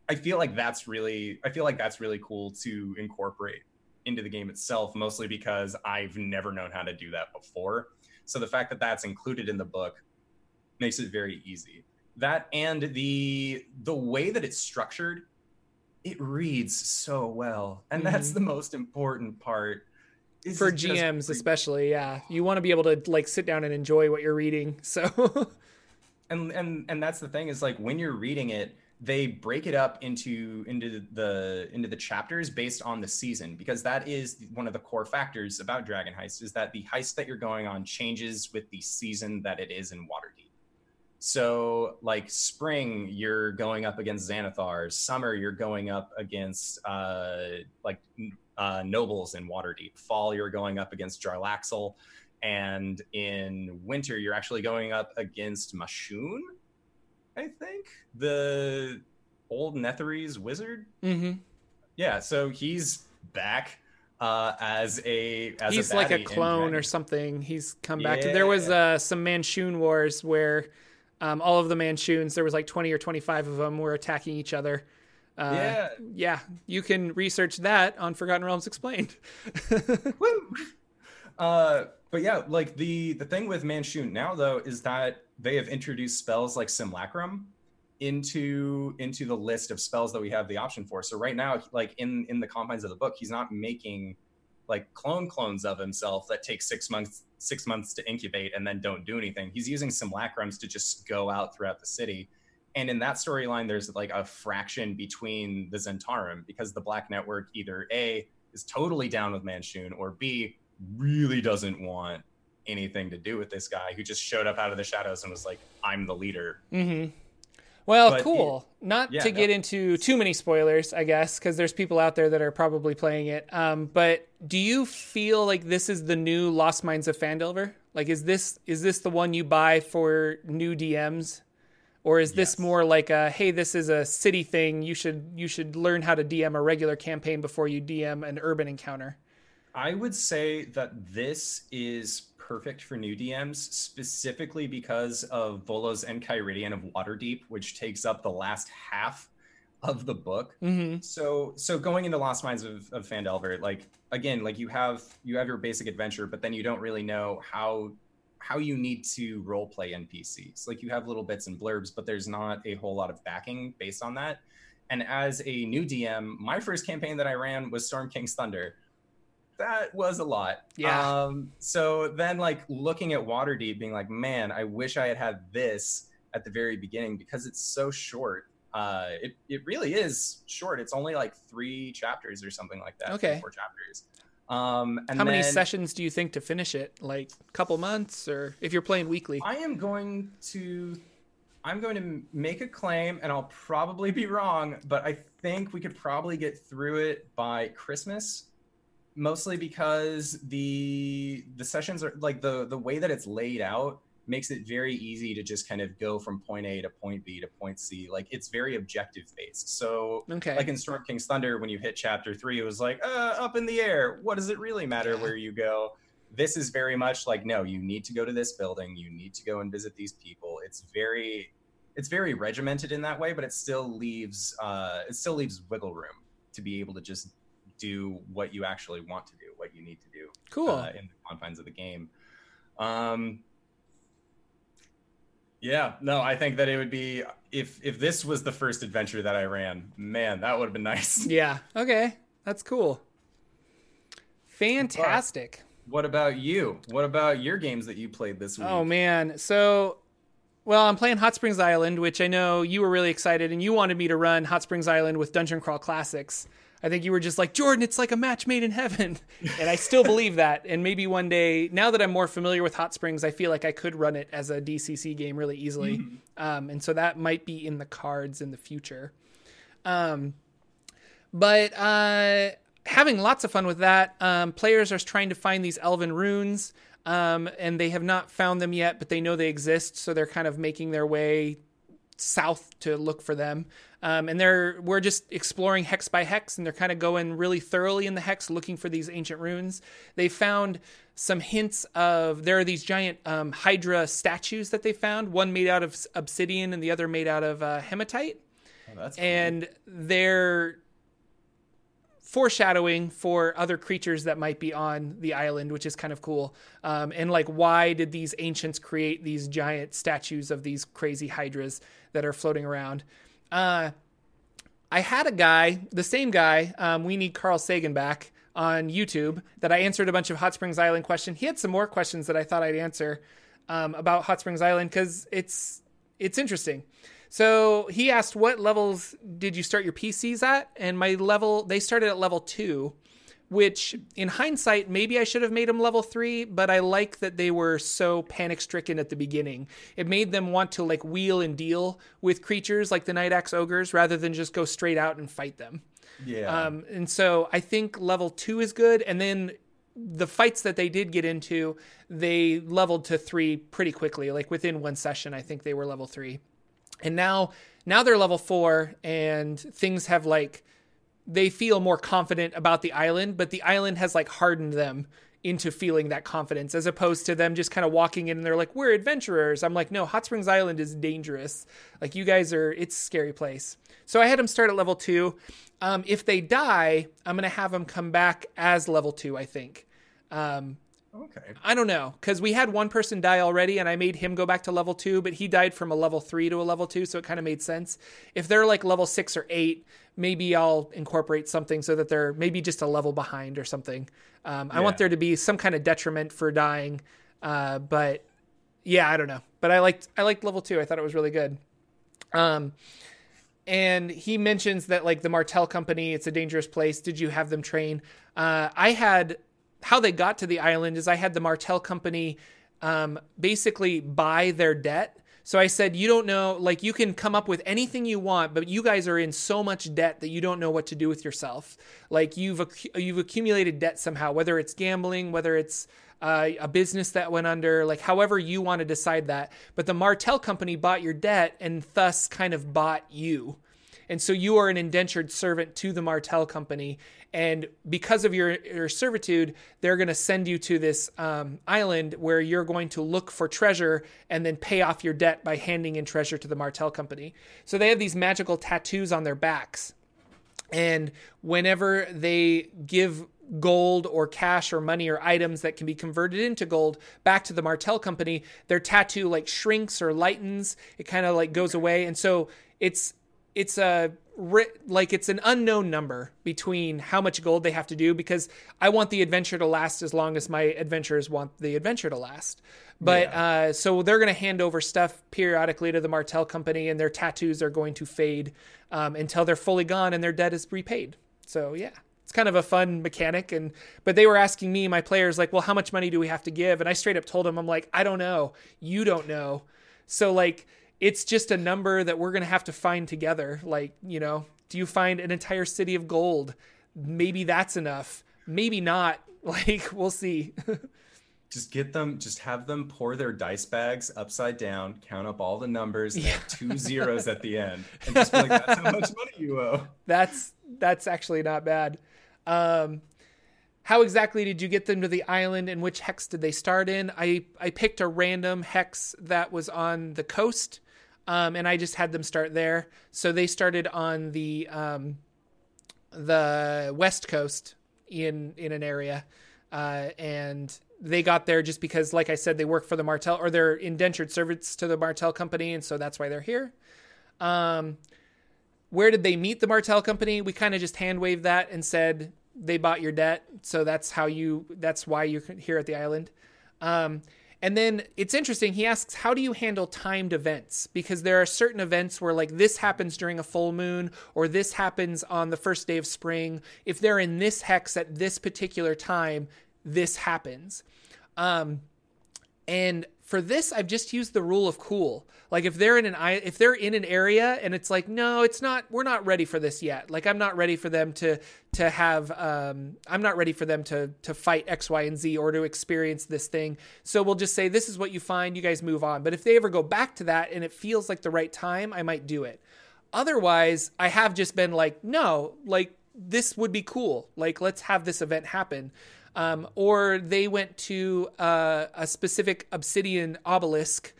I feel like that's really I feel like that's really cool to incorporate into the game itself, mostly because I've never known how to do that before. So the fact that that's included in the book makes it very easy. That and the the way that it's structured, it reads so well, and mm-hmm. that's the most important part. This For GMs, especially, yeah, you want to be able to like sit down and enjoy what you're reading. So, and and and that's the thing is like when you're reading it, they break it up into into the into the chapters based on the season because that is one of the core factors about Dragon Heist is that the heist that you're going on changes with the season that it is in Waterdeep. So, like spring, you're going up against Xanathar. Summer, you're going up against uh, like uh, nobles in Waterdeep. Fall, you're going up against Jarlaxle, and in winter, you're actually going up against Manshoon I think the old Netherese wizard. Mm-hmm. Yeah, so he's back uh, as a as he's a like a clone or something. He's come yeah. back to. There was uh, some Manshoon wars where um, all of the Manshoons, there was like twenty or twenty five of them, were attacking each other. Uh, yeah, yeah, you can research that on Forgotten Realms Explained. Woo! Uh, but yeah, like the the thing with Manshoon now though is that they have introduced spells like Simulacrum into into the list of spells that we have the option for. So right now, like in in the confines of the book, he's not making like clone clones of himself that take six months six months to incubate and then don't do anything. He's using simulacrums to just go out throughout the city. And in that storyline, there's like a fraction between the Zhentarim because the Black Network either A is totally down with Manshoon or B really doesn't want anything to do with this guy who just showed up out of the shadows and was like, "I'm the leader." Mm-hmm. Well, but cool. It, Not yeah, to get no. into too many spoilers, I guess, because there's people out there that are probably playing it. Um, but do you feel like this is the new Lost Mines of Phandelver? Like, is this is this the one you buy for new DMs, or is this yes. more like a hey, this is a city thing? You should you should learn how to DM a regular campaign before you DM an urban encounter. I would say that this is perfect for new DMs, specifically because of Volo's Enchiridion of Waterdeep, which takes up the last half of the book. Mm-hmm. So, so going into Lost Mines of, of Phandelver, like again, like you have you have your basic adventure, but then you don't really know how how you need to role play NPCs. Like you have little bits and blurbs, but there's not a whole lot of backing based on that. And as a new DM, my first campaign that I ran was Storm King's Thunder that was a lot. Yeah. Um, so then, like looking at Waterdeep, being like, man, I wish I had had this at the very beginning because it's so short. Uh, it it really is short. It's only like three chapters or something like that. Okay. Four chapters. Um, and how many sessions do you think to finish it? Like a couple months, or if you're playing weekly? I am going to. I'm going to make a claim, and I'll probably be wrong, but I think we could probably get through it by Christmas mostly because the the sessions are like the the way that it's laid out makes it very easy to just kind of go from point A to point B to point C. Like it's very objective based. So okay. like in Storm King's Thunder, when you hit chapter three, it was like, uh, up in the air. What does it really matter where you go? This is very much like, no, you need to go to this building, you need to go and visit these people. It's very it's very regimented in that way, but it still leaves uh it still leaves wiggle room to be able to just do what you actually want to do, what you need to do. Cool. Uh, in the confines of the game. Um, yeah, no, I think that it would be if if this was the first adventure that I ran, man, that would have been nice. Yeah. Okay. That's cool. Fantastic. But what about you? What about your games that you played this week? Oh man. So well, I'm playing Hot Springs Island, which I know you were really excited and you wanted me to run Hot Springs Island with Dungeon Crawl Classics. I think you were just like, Jordan, it's like a match made in heaven. And I still believe that. And maybe one day, now that I'm more familiar with Hot Springs, I feel like I could run it as a DCC game really easily. Mm-hmm. Um, and so that might be in the cards in the future. Um, but uh, having lots of fun with that. Um, players are trying to find these elven runes. Um, and they have not found them yet, but they know they exist, so they're kind of making their way south to look for them. Um, and they're we're just exploring hex by hex, and they're kind of going really thoroughly in the hex, looking for these ancient runes. They found some hints of there are these giant um, Hydra statues that they found, one made out of obsidian and the other made out of uh, hematite. Oh, and they're foreshadowing for other creatures that might be on the island, which is kind of cool. Um, and like, why did these ancients create these giant statues of these crazy hydras that are floating around? Uh, I had a guy, the same guy, um, we need Carl Sagan back on YouTube, that I answered a bunch of Hot Springs Island questions. He had some more questions that I thought I'd answer um, about Hot Springs Island because it's it's interesting. So he asked, "What levels did you start your PCs at?" And my level, they started at level two, which in hindsight, maybe I should have made them level three, but I like that they were so panic stricken at the beginning. It made them want to like wheel and deal with creatures like the Night Axe ogres rather than just go straight out and fight them. yeah. Um, and so I think level two is good. And then the fights that they did get into, they leveled to three pretty quickly. Like within one session, I think they were level three. And now, now they're level four, and things have like they feel more confident about the island, but the island has like hardened them into feeling that confidence as opposed to them just kind of walking in and they're like, we're adventurers. I'm like, no, Hot Springs Island is dangerous. Like, you guys are, it's scary place. So I had them start at level two. Um, if they die, I'm going to have them come back as level two, I think. Um, okay. I don't know because we had one person die already, and I made him go back to level two, but he died from a level three to a level two, so it kind of made sense. If they're like level six or eight, maybe I'll incorporate something so that they're maybe just a level behind or something. Um, I want there to be some kind of detriment for dying, uh, but yeah, I don't know. But I liked I liked level two. I thought it was really good. Um, and he mentions that like the Martel company, it's a dangerous place. Did you have them train? Uh, I had how they got to the island is I had the Martel company um, basically buy their debt. So I said, you don't know, like you can come up with anything you want, but you guys are in so much debt that you don't know what to do with yourself. Like you've you've accumulated debt somehow, whether it's gambling, whether it's uh, a business that went under, like however you want to decide that. But the Martel company bought your debt and thus kind of bought you. And so you are an indentured servant to the Martel company. And because of your, your servitude, they're going to send you to this um, island where you're going to look for treasure and then pay off your debt by handing in treasure to the Martel company. So they have these magical tattoos on their backs. And whenever they give gold or cash or money or items that can be converted into gold back to the Martel company, their tattoo like shrinks or lightens. It kind of like goes away. And so it's it's a like it's an unknown number between how much gold they have to do because I want the adventure to last as long as my adventurers want the adventure to last. But uh, so they're going to hand over stuff periodically to the Martel company, and their tattoos are going to fade um, until they're fully gone and their debt is repaid. So yeah, it's kind of a fun mechanic. And but they were asking me, my players, like, well, how much money do we have to give? And I straight up told them, I'm like, I don't know. You don't know. So like it's just a number that we're going to have to find together. Like, you know, do you find an entire city of gold? Maybe that's enough. Maybe not. Like, we'll see. Just get them, just have them pour their dice bags upside down, count up all the numbers, and two zeros at the end, and just be like, that's how much money you owe. that's that's actually not bad. Um, how exactly did you get them to the island and which hex did they start in? I, I picked a random hex that was on the coast, um, and I just had them start there. So they started on the um, the west coast in in an area, uh, and they got there just because, like I said, they work for the Martel or they're indentured servants to the Martel company, and so that's why they're here. Um, where did they meet the Martel company? We kind of just hand waved that and said they bought your debt, so that's how you. That's why you're here at the island. Um, and then it's interesting. He asks, "How do you handle timed events?" Because there are certain events where, like, this happens during a full moon, or this happens on the first day of spring. If they're in this hex at this particular time, this happens. Um, and for this, I've just used the rule of cool. Like if they're in an if they're in an area and it's like, no, it's not. We're not ready for this yet. Like I'm not ready for them to to have. Um, I'm not ready for them to to fight X, Y, and Z or to experience this thing. So we'll just say this is what you find. You guys move on. But if they ever go back to that and it feels like the right time, I might do it. Otherwise, I have just been like, no, like this would be cool. Like let's have this event happen um, or they went to uh, a specific obsidian obelisk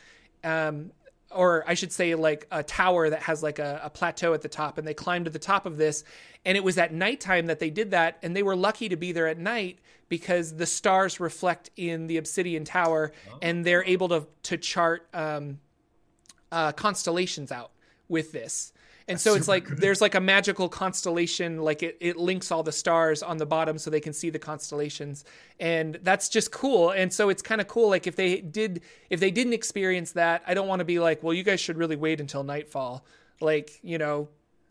um, or I should say, like a tower that has like a, a, plateau at the top, and they climbed to the top of this. And it was at nighttime that they did that, and they were lucky to be there at night because the stars reflect in the obsidian tower, oh. and they're able to to chart um, uh, constellations out with this. And That's so it's like good. there's like a magical constellation, like it, it links all the stars on the bottom so they can see the constellations. And that's just cool. And so it's kind of cool. Like if they did if they didn't experience that, I don't want to be like, well, you guys should really wait until nightfall. Like, you know,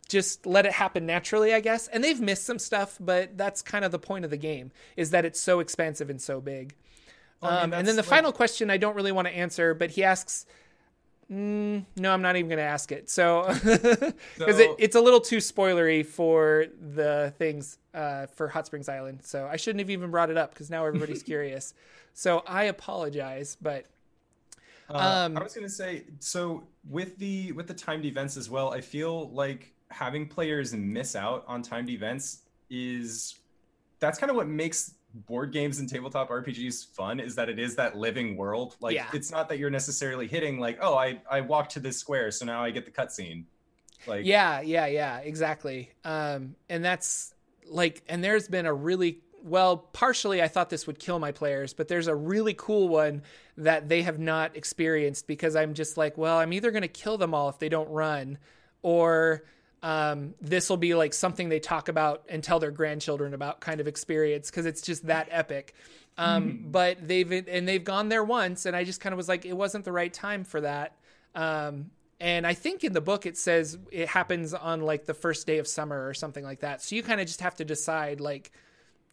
just let it happen naturally, I guess. And they've missed some stuff, but that's kind of the point of the game, is that it's so expansive and so big. Well, um, and then the like... final question I don't really want to answer, but he asks Mm, no, I'm not even going to ask it. So, because so, it, it's a little too spoilery for the things uh, for Hot Springs Island. So I shouldn't have even brought it up because now everybody's curious. So I apologize, but uh, um, I was going to say so with the with the timed events as well. I feel like having players miss out on timed events is that's kind of what makes board games and tabletop RPGs fun is that it is that living world. Like yeah. it's not that you're necessarily hitting like, oh, I I walked to this square, so now I get the cutscene. Like Yeah, yeah, yeah, exactly. Um and that's like and there's been a really well, partially I thought this would kill my players, but there's a really cool one that they have not experienced because I'm just like, well, I'm either going to kill them all if they don't run or um, this will be like something they talk about and tell their grandchildren about kind of experience because it's just that epic. Um, mm. But they've and they've gone there once, and I just kind of was like, it wasn't the right time for that. Um, and I think in the book it says it happens on like the first day of summer or something like that. So you kind of just have to decide like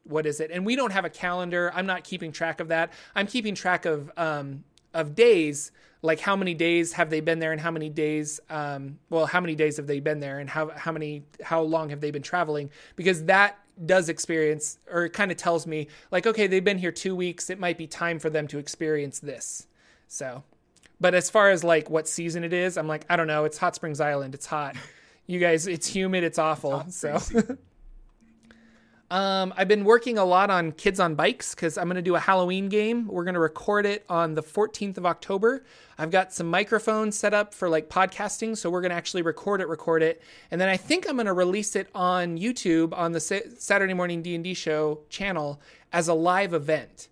what is it. And we don't have a calendar. I'm not keeping track of that. I'm keeping track of um, of days like how many days have they been there and how many days um, well how many days have they been there and how how many how long have they been traveling? Because that does experience or it kind of tells me like okay they've been here 2 weeks it might be time for them to experience this. So but as far as like what season it is i'm like i don't know it's hot springs island it's hot. You guys it's humid it's awful it's so Um, I've been working a lot on Kids on Bikes because I'm going to do a Halloween game. We're going to record it on the 14th of October. I've got some microphones set up for like podcasting, so we're going to actually record it, record it, and then I think I'm going to release it on YouTube on the Saturday Morning D&D Show channel as a live event.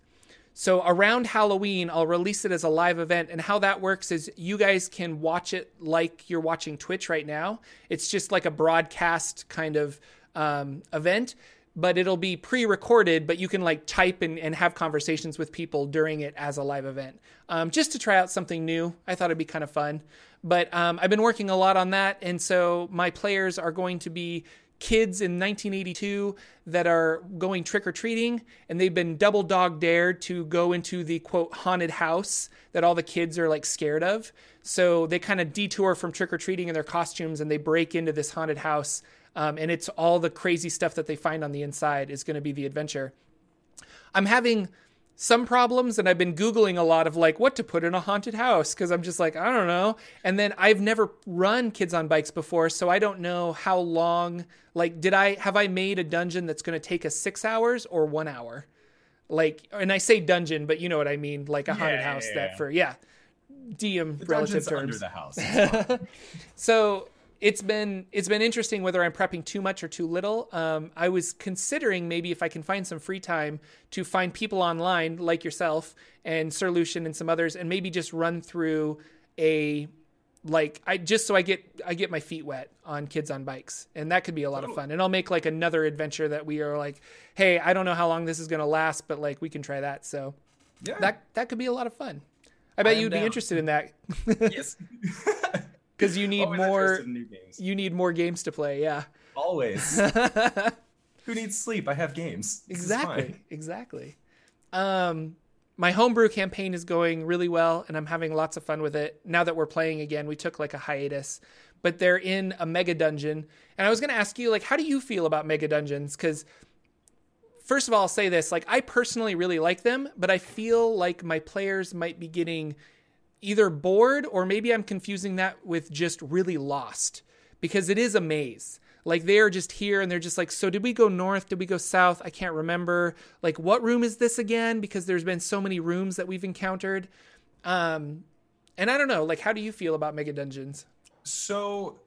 So around Halloween, I'll release it as a live event. And how that works is you guys can watch it like you're watching Twitch right now. It's just like a broadcast kind of um, event but it'll be pre-recorded but you can like type and, and have conversations with people during it as a live event. Um, just to try out something new i thought it'd be kind of fun. But um, i've been working a lot on that and so my players are going to be kids in 1982 that are going trick-or-treating and they've been double dog dared to go into the quote haunted house that all the kids are like scared of. So they kind of detour from trick-or-treating in their costumes and they break into this haunted house um, and it's all the crazy stuff that they find on the inside is going to be the adventure. I'm having some problems and I've been googling a lot of like what to put in a haunted house because I'm just like I don't know. And then I've never run kids on bikes before, so I don't know how long like did I have I made a dungeon that's going to take us 6 hours or 1 hour? Like and I say dungeon, but you know what I mean, like a yeah, haunted house yeah, yeah. that for yeah. DM the relative terms. Under the house. so it's been it's been interesting whether I'm prepping too much or too little. Um, I was considering maybe if I can find some free time to find people online like yourself and Sir Lucien and some others, and maybe just run through a like I just so I get I get my feet wet on kids on bikes, and that could be a lot of fun. And I'll make like another adventure that we are like, hey, I don't know how long this is gonna last, but like we can try that. So yeah. that that could be a lot of fun. I bet I you'd down. be interested in that. yes. because you need more you need more games to play yeah. Always. Who needs sleep? I have games. This exactly exactly. Um my homebrew campaign is going really well and i'm having lots of fun with it. Now that we're playing again we took like a hiatus. But they're in a mega dungeon. And i was going to ask you like how do you feel about mega dungeons? Because first of all i'll say this like i personally really like them but i feel like my players might be getting either bored or maybe I'm confusing that with just really lost because it is a maze. Like they are just here and they're just like, so did we go north? Did we go south? I can't remember. Like, what room is this again? Because there's been so many rooms that we've encountered. Um, and I don't know, like, how do you feel about mega dungeons? So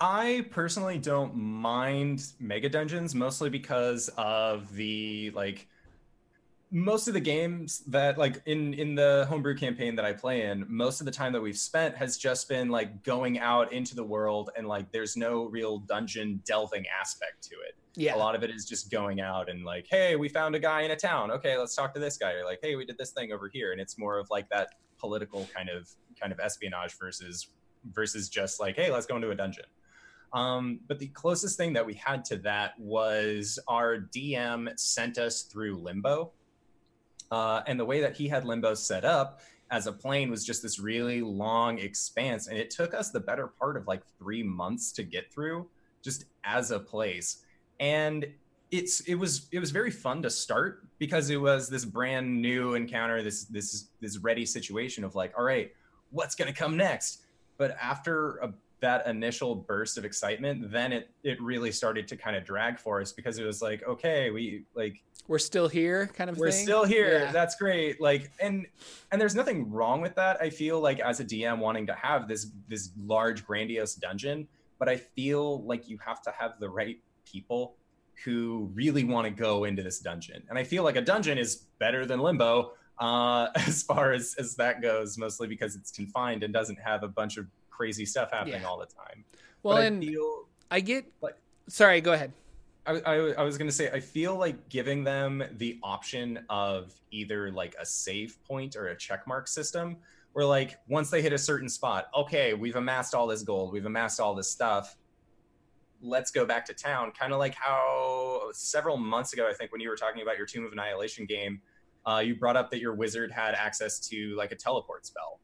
I personally don't mind mega dungeons mostly because of the like most of the games that like in in the homebrew campaign that I play in, most of the time that we've spent has just been like going out into the world and like there's no real dungeon delving aspect to it. Yeah. A lot of it is just going out and like, hey, we found a guy in a town. Okay, let's talk to this guy. Or like, hey, we did this thing over here. And it's more of like that political kind of kind of espionage versus versus just like, hey, let's go into a dungeon. Um, but the closest thing that we had to that was our DM sent us through Limbo. Uh, and the way that he had Limbo set up as a plane was just this really long expanse. And it took us the better part of like three months to get through just as a place. And it's it was it was very fun to start because it was this brand new encounter this this this ready situation of like all right what's to come next but after a that initial burst of excitement, then it it really started to kind of drag for us because it was like, okay, we like we're still here, kind of. We're thing. still here. Yeah. That's great. Like, and and there's nothing wrong with that. I feel like as a DM wanting to have this this large, grandiose dungeon, but I feel like you have to have the right people who really want to go into this dungeon. And I feel like a dungeon is better than Limbo uh, as far as as that goes, mostly because it's confined and doesn't have a bunch of crazy stuff happening yeah. all the time. Well, but and I, feel I get like sorry, go ahead. I, I, I was going to say, I feel like giving them the option of either like a save point or a checkmark system, where like once they hit a certain spot, okay, we've amassed all this gold, we've amassed all this stuff. Let's go back to town. Kind of like how several months ago, I think, when you were talking about your Tomb of Annihilation game, uh, you brought up that your wizard had access to like a teleport spell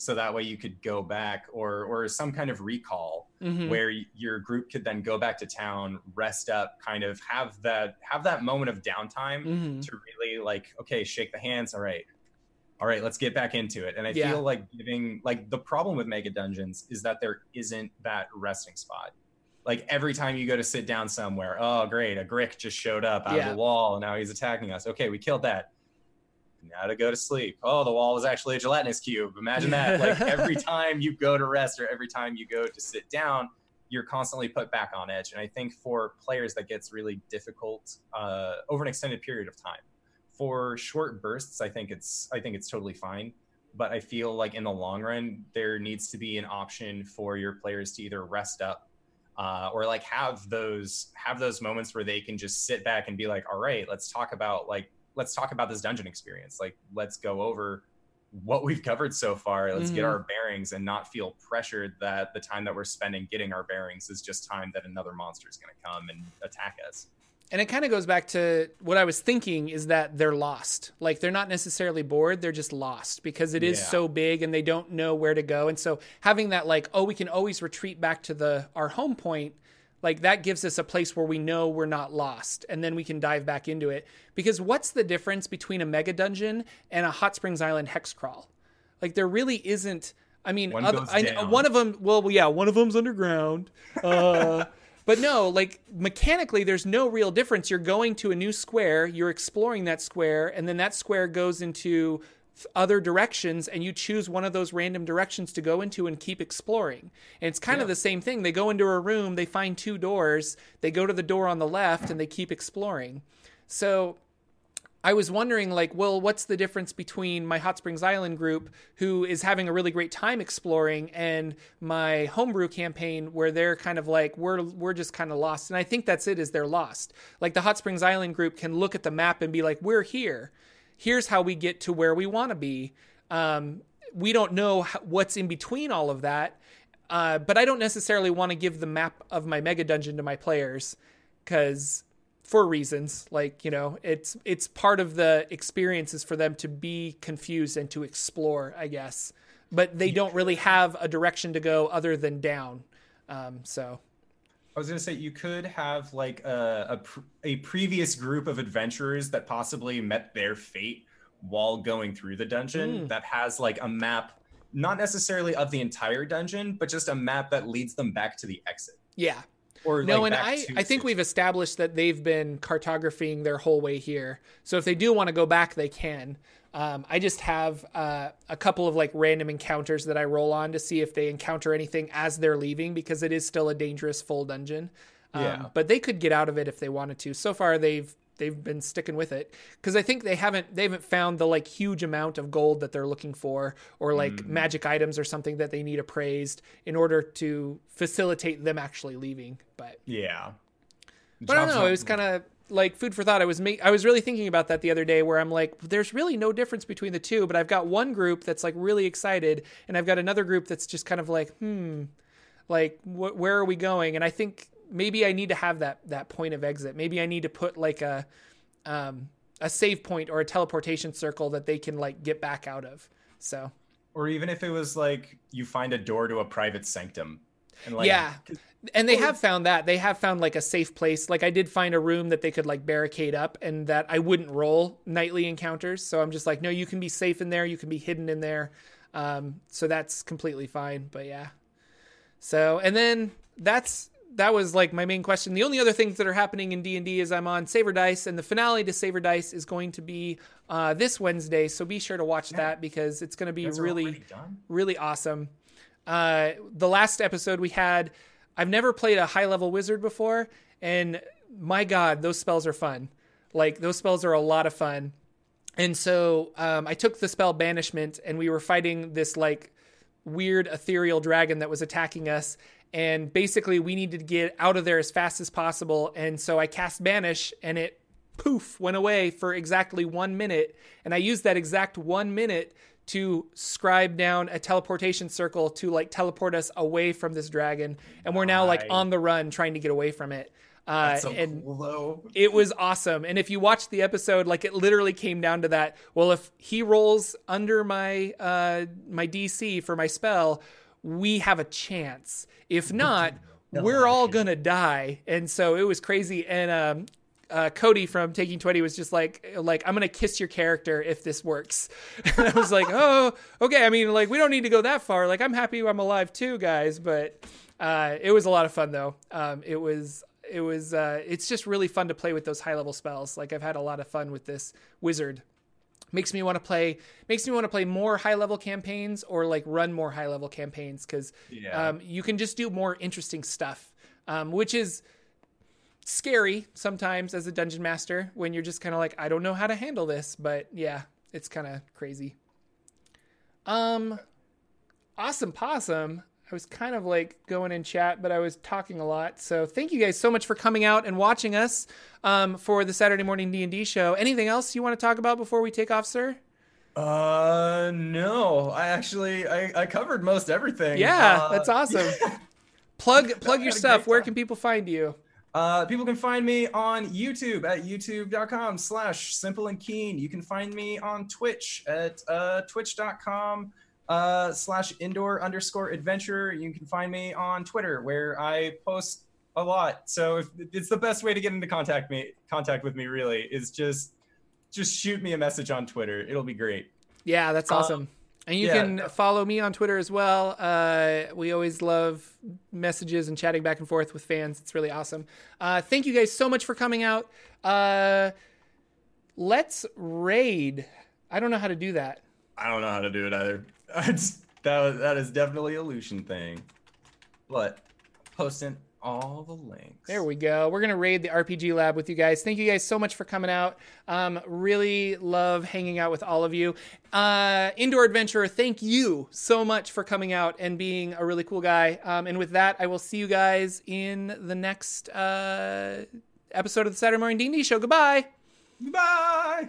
so that way you could go back or or some kind of recall mm-hmm. where your group could then go back to town rest up kind of have that have that moment of downtime mm-hmm. to really like okay shake the hands all right all right let's get back into it and i yeah. feel like giving like the problem with mega dungeons is that there isn't that resting spot like every time you go to sit down somewhere oh great a grick just showed up out yeah. of the wall and now he's attacking us okay we killed that now to go to sleep. Oh, the wall was actually a gelatinous cube. Imagine that. Like every time you go to rest or every time you go to sit down, you're constantly put back on edge. And I think for players that gets really difficult uh, over an extended period of time. For short bursts, I think it's I think it's totally fine. But I feel like in the long run, there needs to be an option for your players to either rest up uh, or like have those have those moments where they can just sit back and be like, all right, let's talk about like let's talk about this dungeon experience. Like, let's go over what we've covered so far. Let's mm-hmm. get our bearings and not feel pressured that the time that we're spending getting our bearings is just time that another monster is going to come and attack us. And it kind of goes back to what I was thinking is that they're lost. Like they're not necessarily bored, they're just lost because it is yeah. so big and they don't know where to go. And so having that like, oh, we can always retreat back to the our home point like that gives us a place where we know we're not lost and then we can dive back into it. Because what's the difference between a mega dungeon and a hot springs island hex crawl? Like there really isn't i mean one, other, I, one of them well yeah one of them's underground uh, but no like mechanically there's no real difference. You're going to a new square you're exploring that square and then that square goes into other directions and you choose one of those random directions to go into and keep exploring. And it's kind yeah. of the same thing. They go into a room, they find two doors, they go to the door on the left and they keep exploring. So I was wondering like, well, what's the difference between my Hot Springs Island group who is having a really great time exploring and my homebrew campaign where they're kind of like we're we're just kind of lost. And I think that's it is they're lost. Like the Hot Springs Island group can look at the map and be like, "We're here." Here's how we get to where we want to be. Um, we don't know what's in between all of that, uh, but I don't necessarily want to give the map of my mega dungeon to my players because for reasons like you know it's it's part of the experiences for them to be confused and to explore i guess. But they don't really have a direction to go other than down. Um, so I was gonna say you could have like a, a, a previous group of adventurers that possibly met their fate while going through the dungeon mm. that has like a map, not necessarily of the entire dungeon, but just a map that leads them back to the exit. Yeah. Or No, like, and I, I think we've established that they've been cartographing their whole way here. So if they do want to go back, they can. Um, I just have uh, a couple of like random encounters that I roll on to see if they encounter anything as they're leaving because it is still a dangerous full dungeon. Um, Yeah. But they could get out of it if they wanted to. So far, they've they've been sticking with it because I think they haven't they haven't found the like huge amount of gold that they're looking for or like Mm. magic items or something that they need appraised in order to facilitate them actually leaving. But Yeah. but I don't know. It was kind of like food for thought. I was ma- I was really thinking about that the other day, where I'm like, there's really no difference between the two. But I've got one group that's like really excited, and I've got another group that's just kind of like, hmm, like wh- where are we going? And I think maybe I need to have that that point of exit. Maybe I need to put like a um, a save point or a teleportation circle that they can like get back out of. So or even if it was like you find a door to a private sanctum. And like yeah. and they have found that. They have found like a safe place. Like i did find a room that they could like barricade up and that i wouldn't roll nightly encounters. So i'm just like no you can be safe in there. You can be hidden in there. Um, so that's completely fine but yeah. So and then that's that was like my main question. The only other things that are happening in d&d is i'm on saver dice and the finale to saver dice is going to be uh, this wednesday. So be sure to watch that because it's going to be Guys are really really awesome. Uh, the last episode we had, I've never played a high level wizard before, and my God, those spells are fun. Like those spells are a lot of fun. And so um, I took the spell banishment, and we were fighting this like weird ethereal dragon that was attacking us. And basically, we needed to get out of there as fast as possible. And so I cast banish, and it poof went away for exactly one minute. And I used that exact one minute to scribe down a teleportation circle to like teleport us away from this dragon. And we're now like on the run trying to get away from it. Uh, That's so and cool though. it was awesome. And if you watch the episode, like it literally came down to that. Well, if he rolls under my uh my DC for my spell, we have a chance. If not, we're all gonna die. And so it was crazy. And um uh, Cody from Taking Twenty was just like, like I'm gonna kiss your character if this works. And I was like, oh, okay. I mean, like we don't need to go that far. Like I'm happy I'm alive too, guys. But uh, it was a lot of fun though. Um, it was it was uh, it's just really fun to play with those high level spells. Like I've had a lot of fun with this wizard. Makes me want to play makes me want to play more high level campaigns or like run more high level campaigns because Yeah. um, you can just do more interesting stuff, um, which is scary sometimes as a dungeon master when you're just kind of like I don't know how to handle this. But yeah, it's kind of crazy. Um, awesome possum. I was kind of like going in chat, but I was talking a lot. So thank you guys so much for coming out and watching us um, for the Saturday morning D and D show. Anything else you want to talk about before we take off, sir? Uh no. I actually I, I covered most everything. Yeah, Uh, that's awesome. plug plug your stuff. Where can people find you? Uh, people can find me on YouTube at youtube.com slash simple and keen. You can find me on Twitch at uh, twitch.com uh, slash indoor underscore adventure. You can find me on Twitter where I post a lot. So if, it's the best way to get into contact me contact with me really is just just shoot me a message on Twitter. It'll be great. Yeah, that's Uh, awesome. And you yeah. can follow me on Twitter as well. Uh, we always love messages and chatting back and forth with fans. It's really awesome. Uh, thank you guys so much for coming out. Uh, let's raid. I don't know how to do that. I don't know how to do it either. It's, that that is definitely a Lucien thing. But posting all the links. There we go. We're gonna raid the RPG lab with you guys. Thank you guys so much for coming out. Um, really love hanging out with all of you. Uh, Indoor Adventurer, thank you so much for coming out and being a really cool guy. Um, and with that, I will see you guys in the next uh, episode of the Saturday Morning D&D Show. Goodbye. Bye.